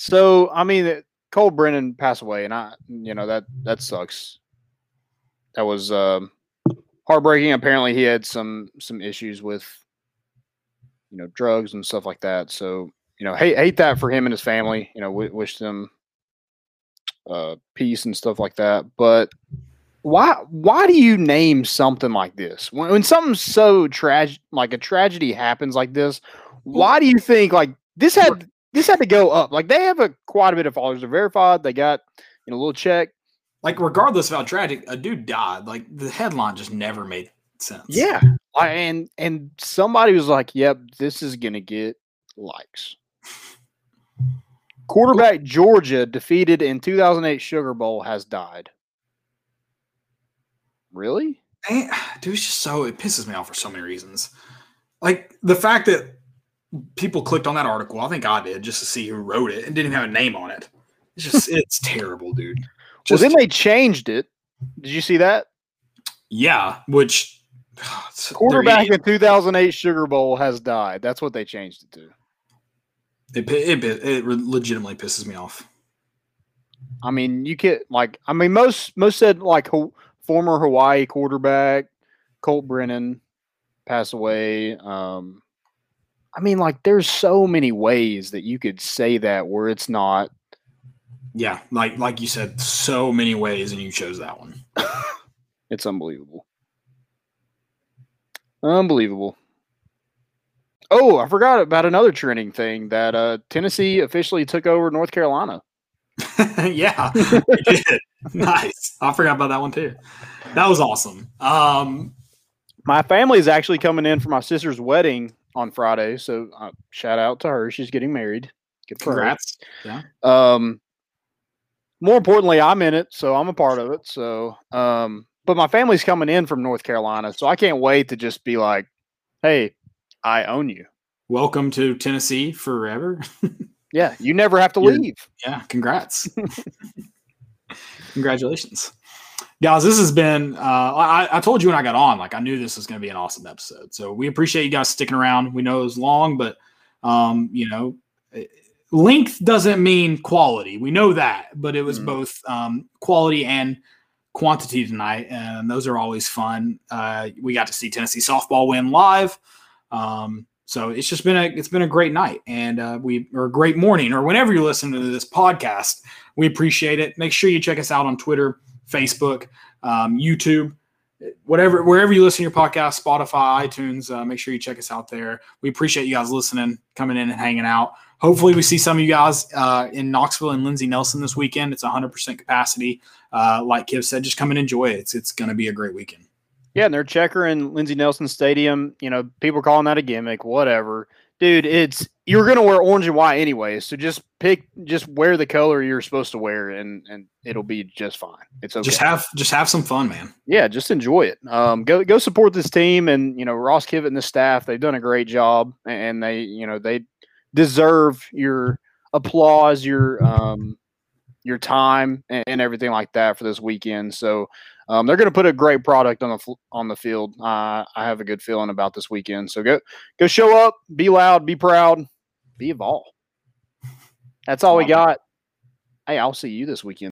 So I mean, uh, Colt Brennan passed away, and I, you know, that that sucks. That was um, heartbreaking. Apparently, he had some some issues with, you know, drugs and stuff like that. So you know, hate hate that for him and his family. You know, w- wish them uh, peace and stuff like that. But why why do you name something like this when, when something so tragic like a tragedy happens like this? Why do you think like this had this had to go up? Like they have a quite a bit of followers. They're verified. They got you know a little check. Like, regardless of how tragic, a dude died. Like the headline just never made sense. Yeah, I, and and somebody was like, "Yep, this is gonna get likes." Quarterback Georgia defeated in 2008 Sugar Bowl has died. Really? Dude, it's just so it pisses me off for so many reasons. Like the fact that people clicked on that article, I think I did, just to see who wrote it and didn't have a name on it. It's just (laughs) it's terrible, dude. Well, then they changed it. Did you see that? yeah, which (sighs) Quarterback in 2008 Sugar Bowl has died. That's what they changed it to. it, pi- it, it legitimately pisses me off. I mean, you get like, I mean, most most said like Ho- former Hawaii quarterback Colt Brennan passed away. Um, I mean, like, there's so many ways that you could say that where it's not. Yeah, like like you said, so many ways, and you chose that one. (laughs) It's unbelievable. Unbelievable. Oh, I forgot about another trending thing that uh, Tennessee officially took over North Carolina. (laughs) yeah, did. (laughs) nice. I forgot about that one too. That was awesome. Um, My family is actually coming in for my sister's wedding on Friday, so uh, shout out to her. She's getting married. Good for her. congrats. Yeah. Um, more importantly, I'm in it, so I'm a part of it. So, um, but my family's coming in from North Carolina, so I can't wait to just be like, "Hey, I own you." Welcome to Tennessee forever. (laughs) Yeah, you never have to You're- leave. Yeah, congrats. (laughs) Congratulations. Guys, this has been, uh, I, I told you when I got on, like I knew this was going to be an awesome episode. So we appreciate you guys sticking around. We know it was long, but, um, you know, eh, length doesn't mean quality. We know that, but it was Mhm. both um, quality and quantity tonight. And those are always fun. Uh, we got to see Tennessee softball win live. Um, so it's just been a it's been a great night and uh, we or a great morning or whenever you're listening to this podcast. We appreciate it. Make sure you check us out on Twitter, Facebook, um, YouTube, whatever wherever you listen to your podcast, Spotify, iTunes. Uh, make sure you check us out there. We appreciate you guys listening, coming in and hanging out. Hopefully, we see some of you guys uh, in Knoxville and Lindsey Nelson this weekend. It's 100% capacity. Uh, like Kiv said, just come and enjoy it. It's it's going to be a great weekend. Yeah, and they're checker in Lindsey Nelson Stadium. You know, people calling that a gimmick, whatever. Dude, it's you're gonna wear orange and white anyway, so just pick just wear the color you're supposed to wear and and it'll be just fine. It's okay. Just have just have some fun, man. yeah, just enjoy it. Um, go go support this team, and you know Ross Kivett and the staff. They've done a great job, and they you know they deserve your applause, your um, your time, and, and everything like that for this weekend. So um, they're going to put a great product on the on the field. Uh, I have a good feeling about this weekend. So go go show up, be loud, be proud, be a ball. (laughs) That's all we got. Hey, I'll see you this weekend.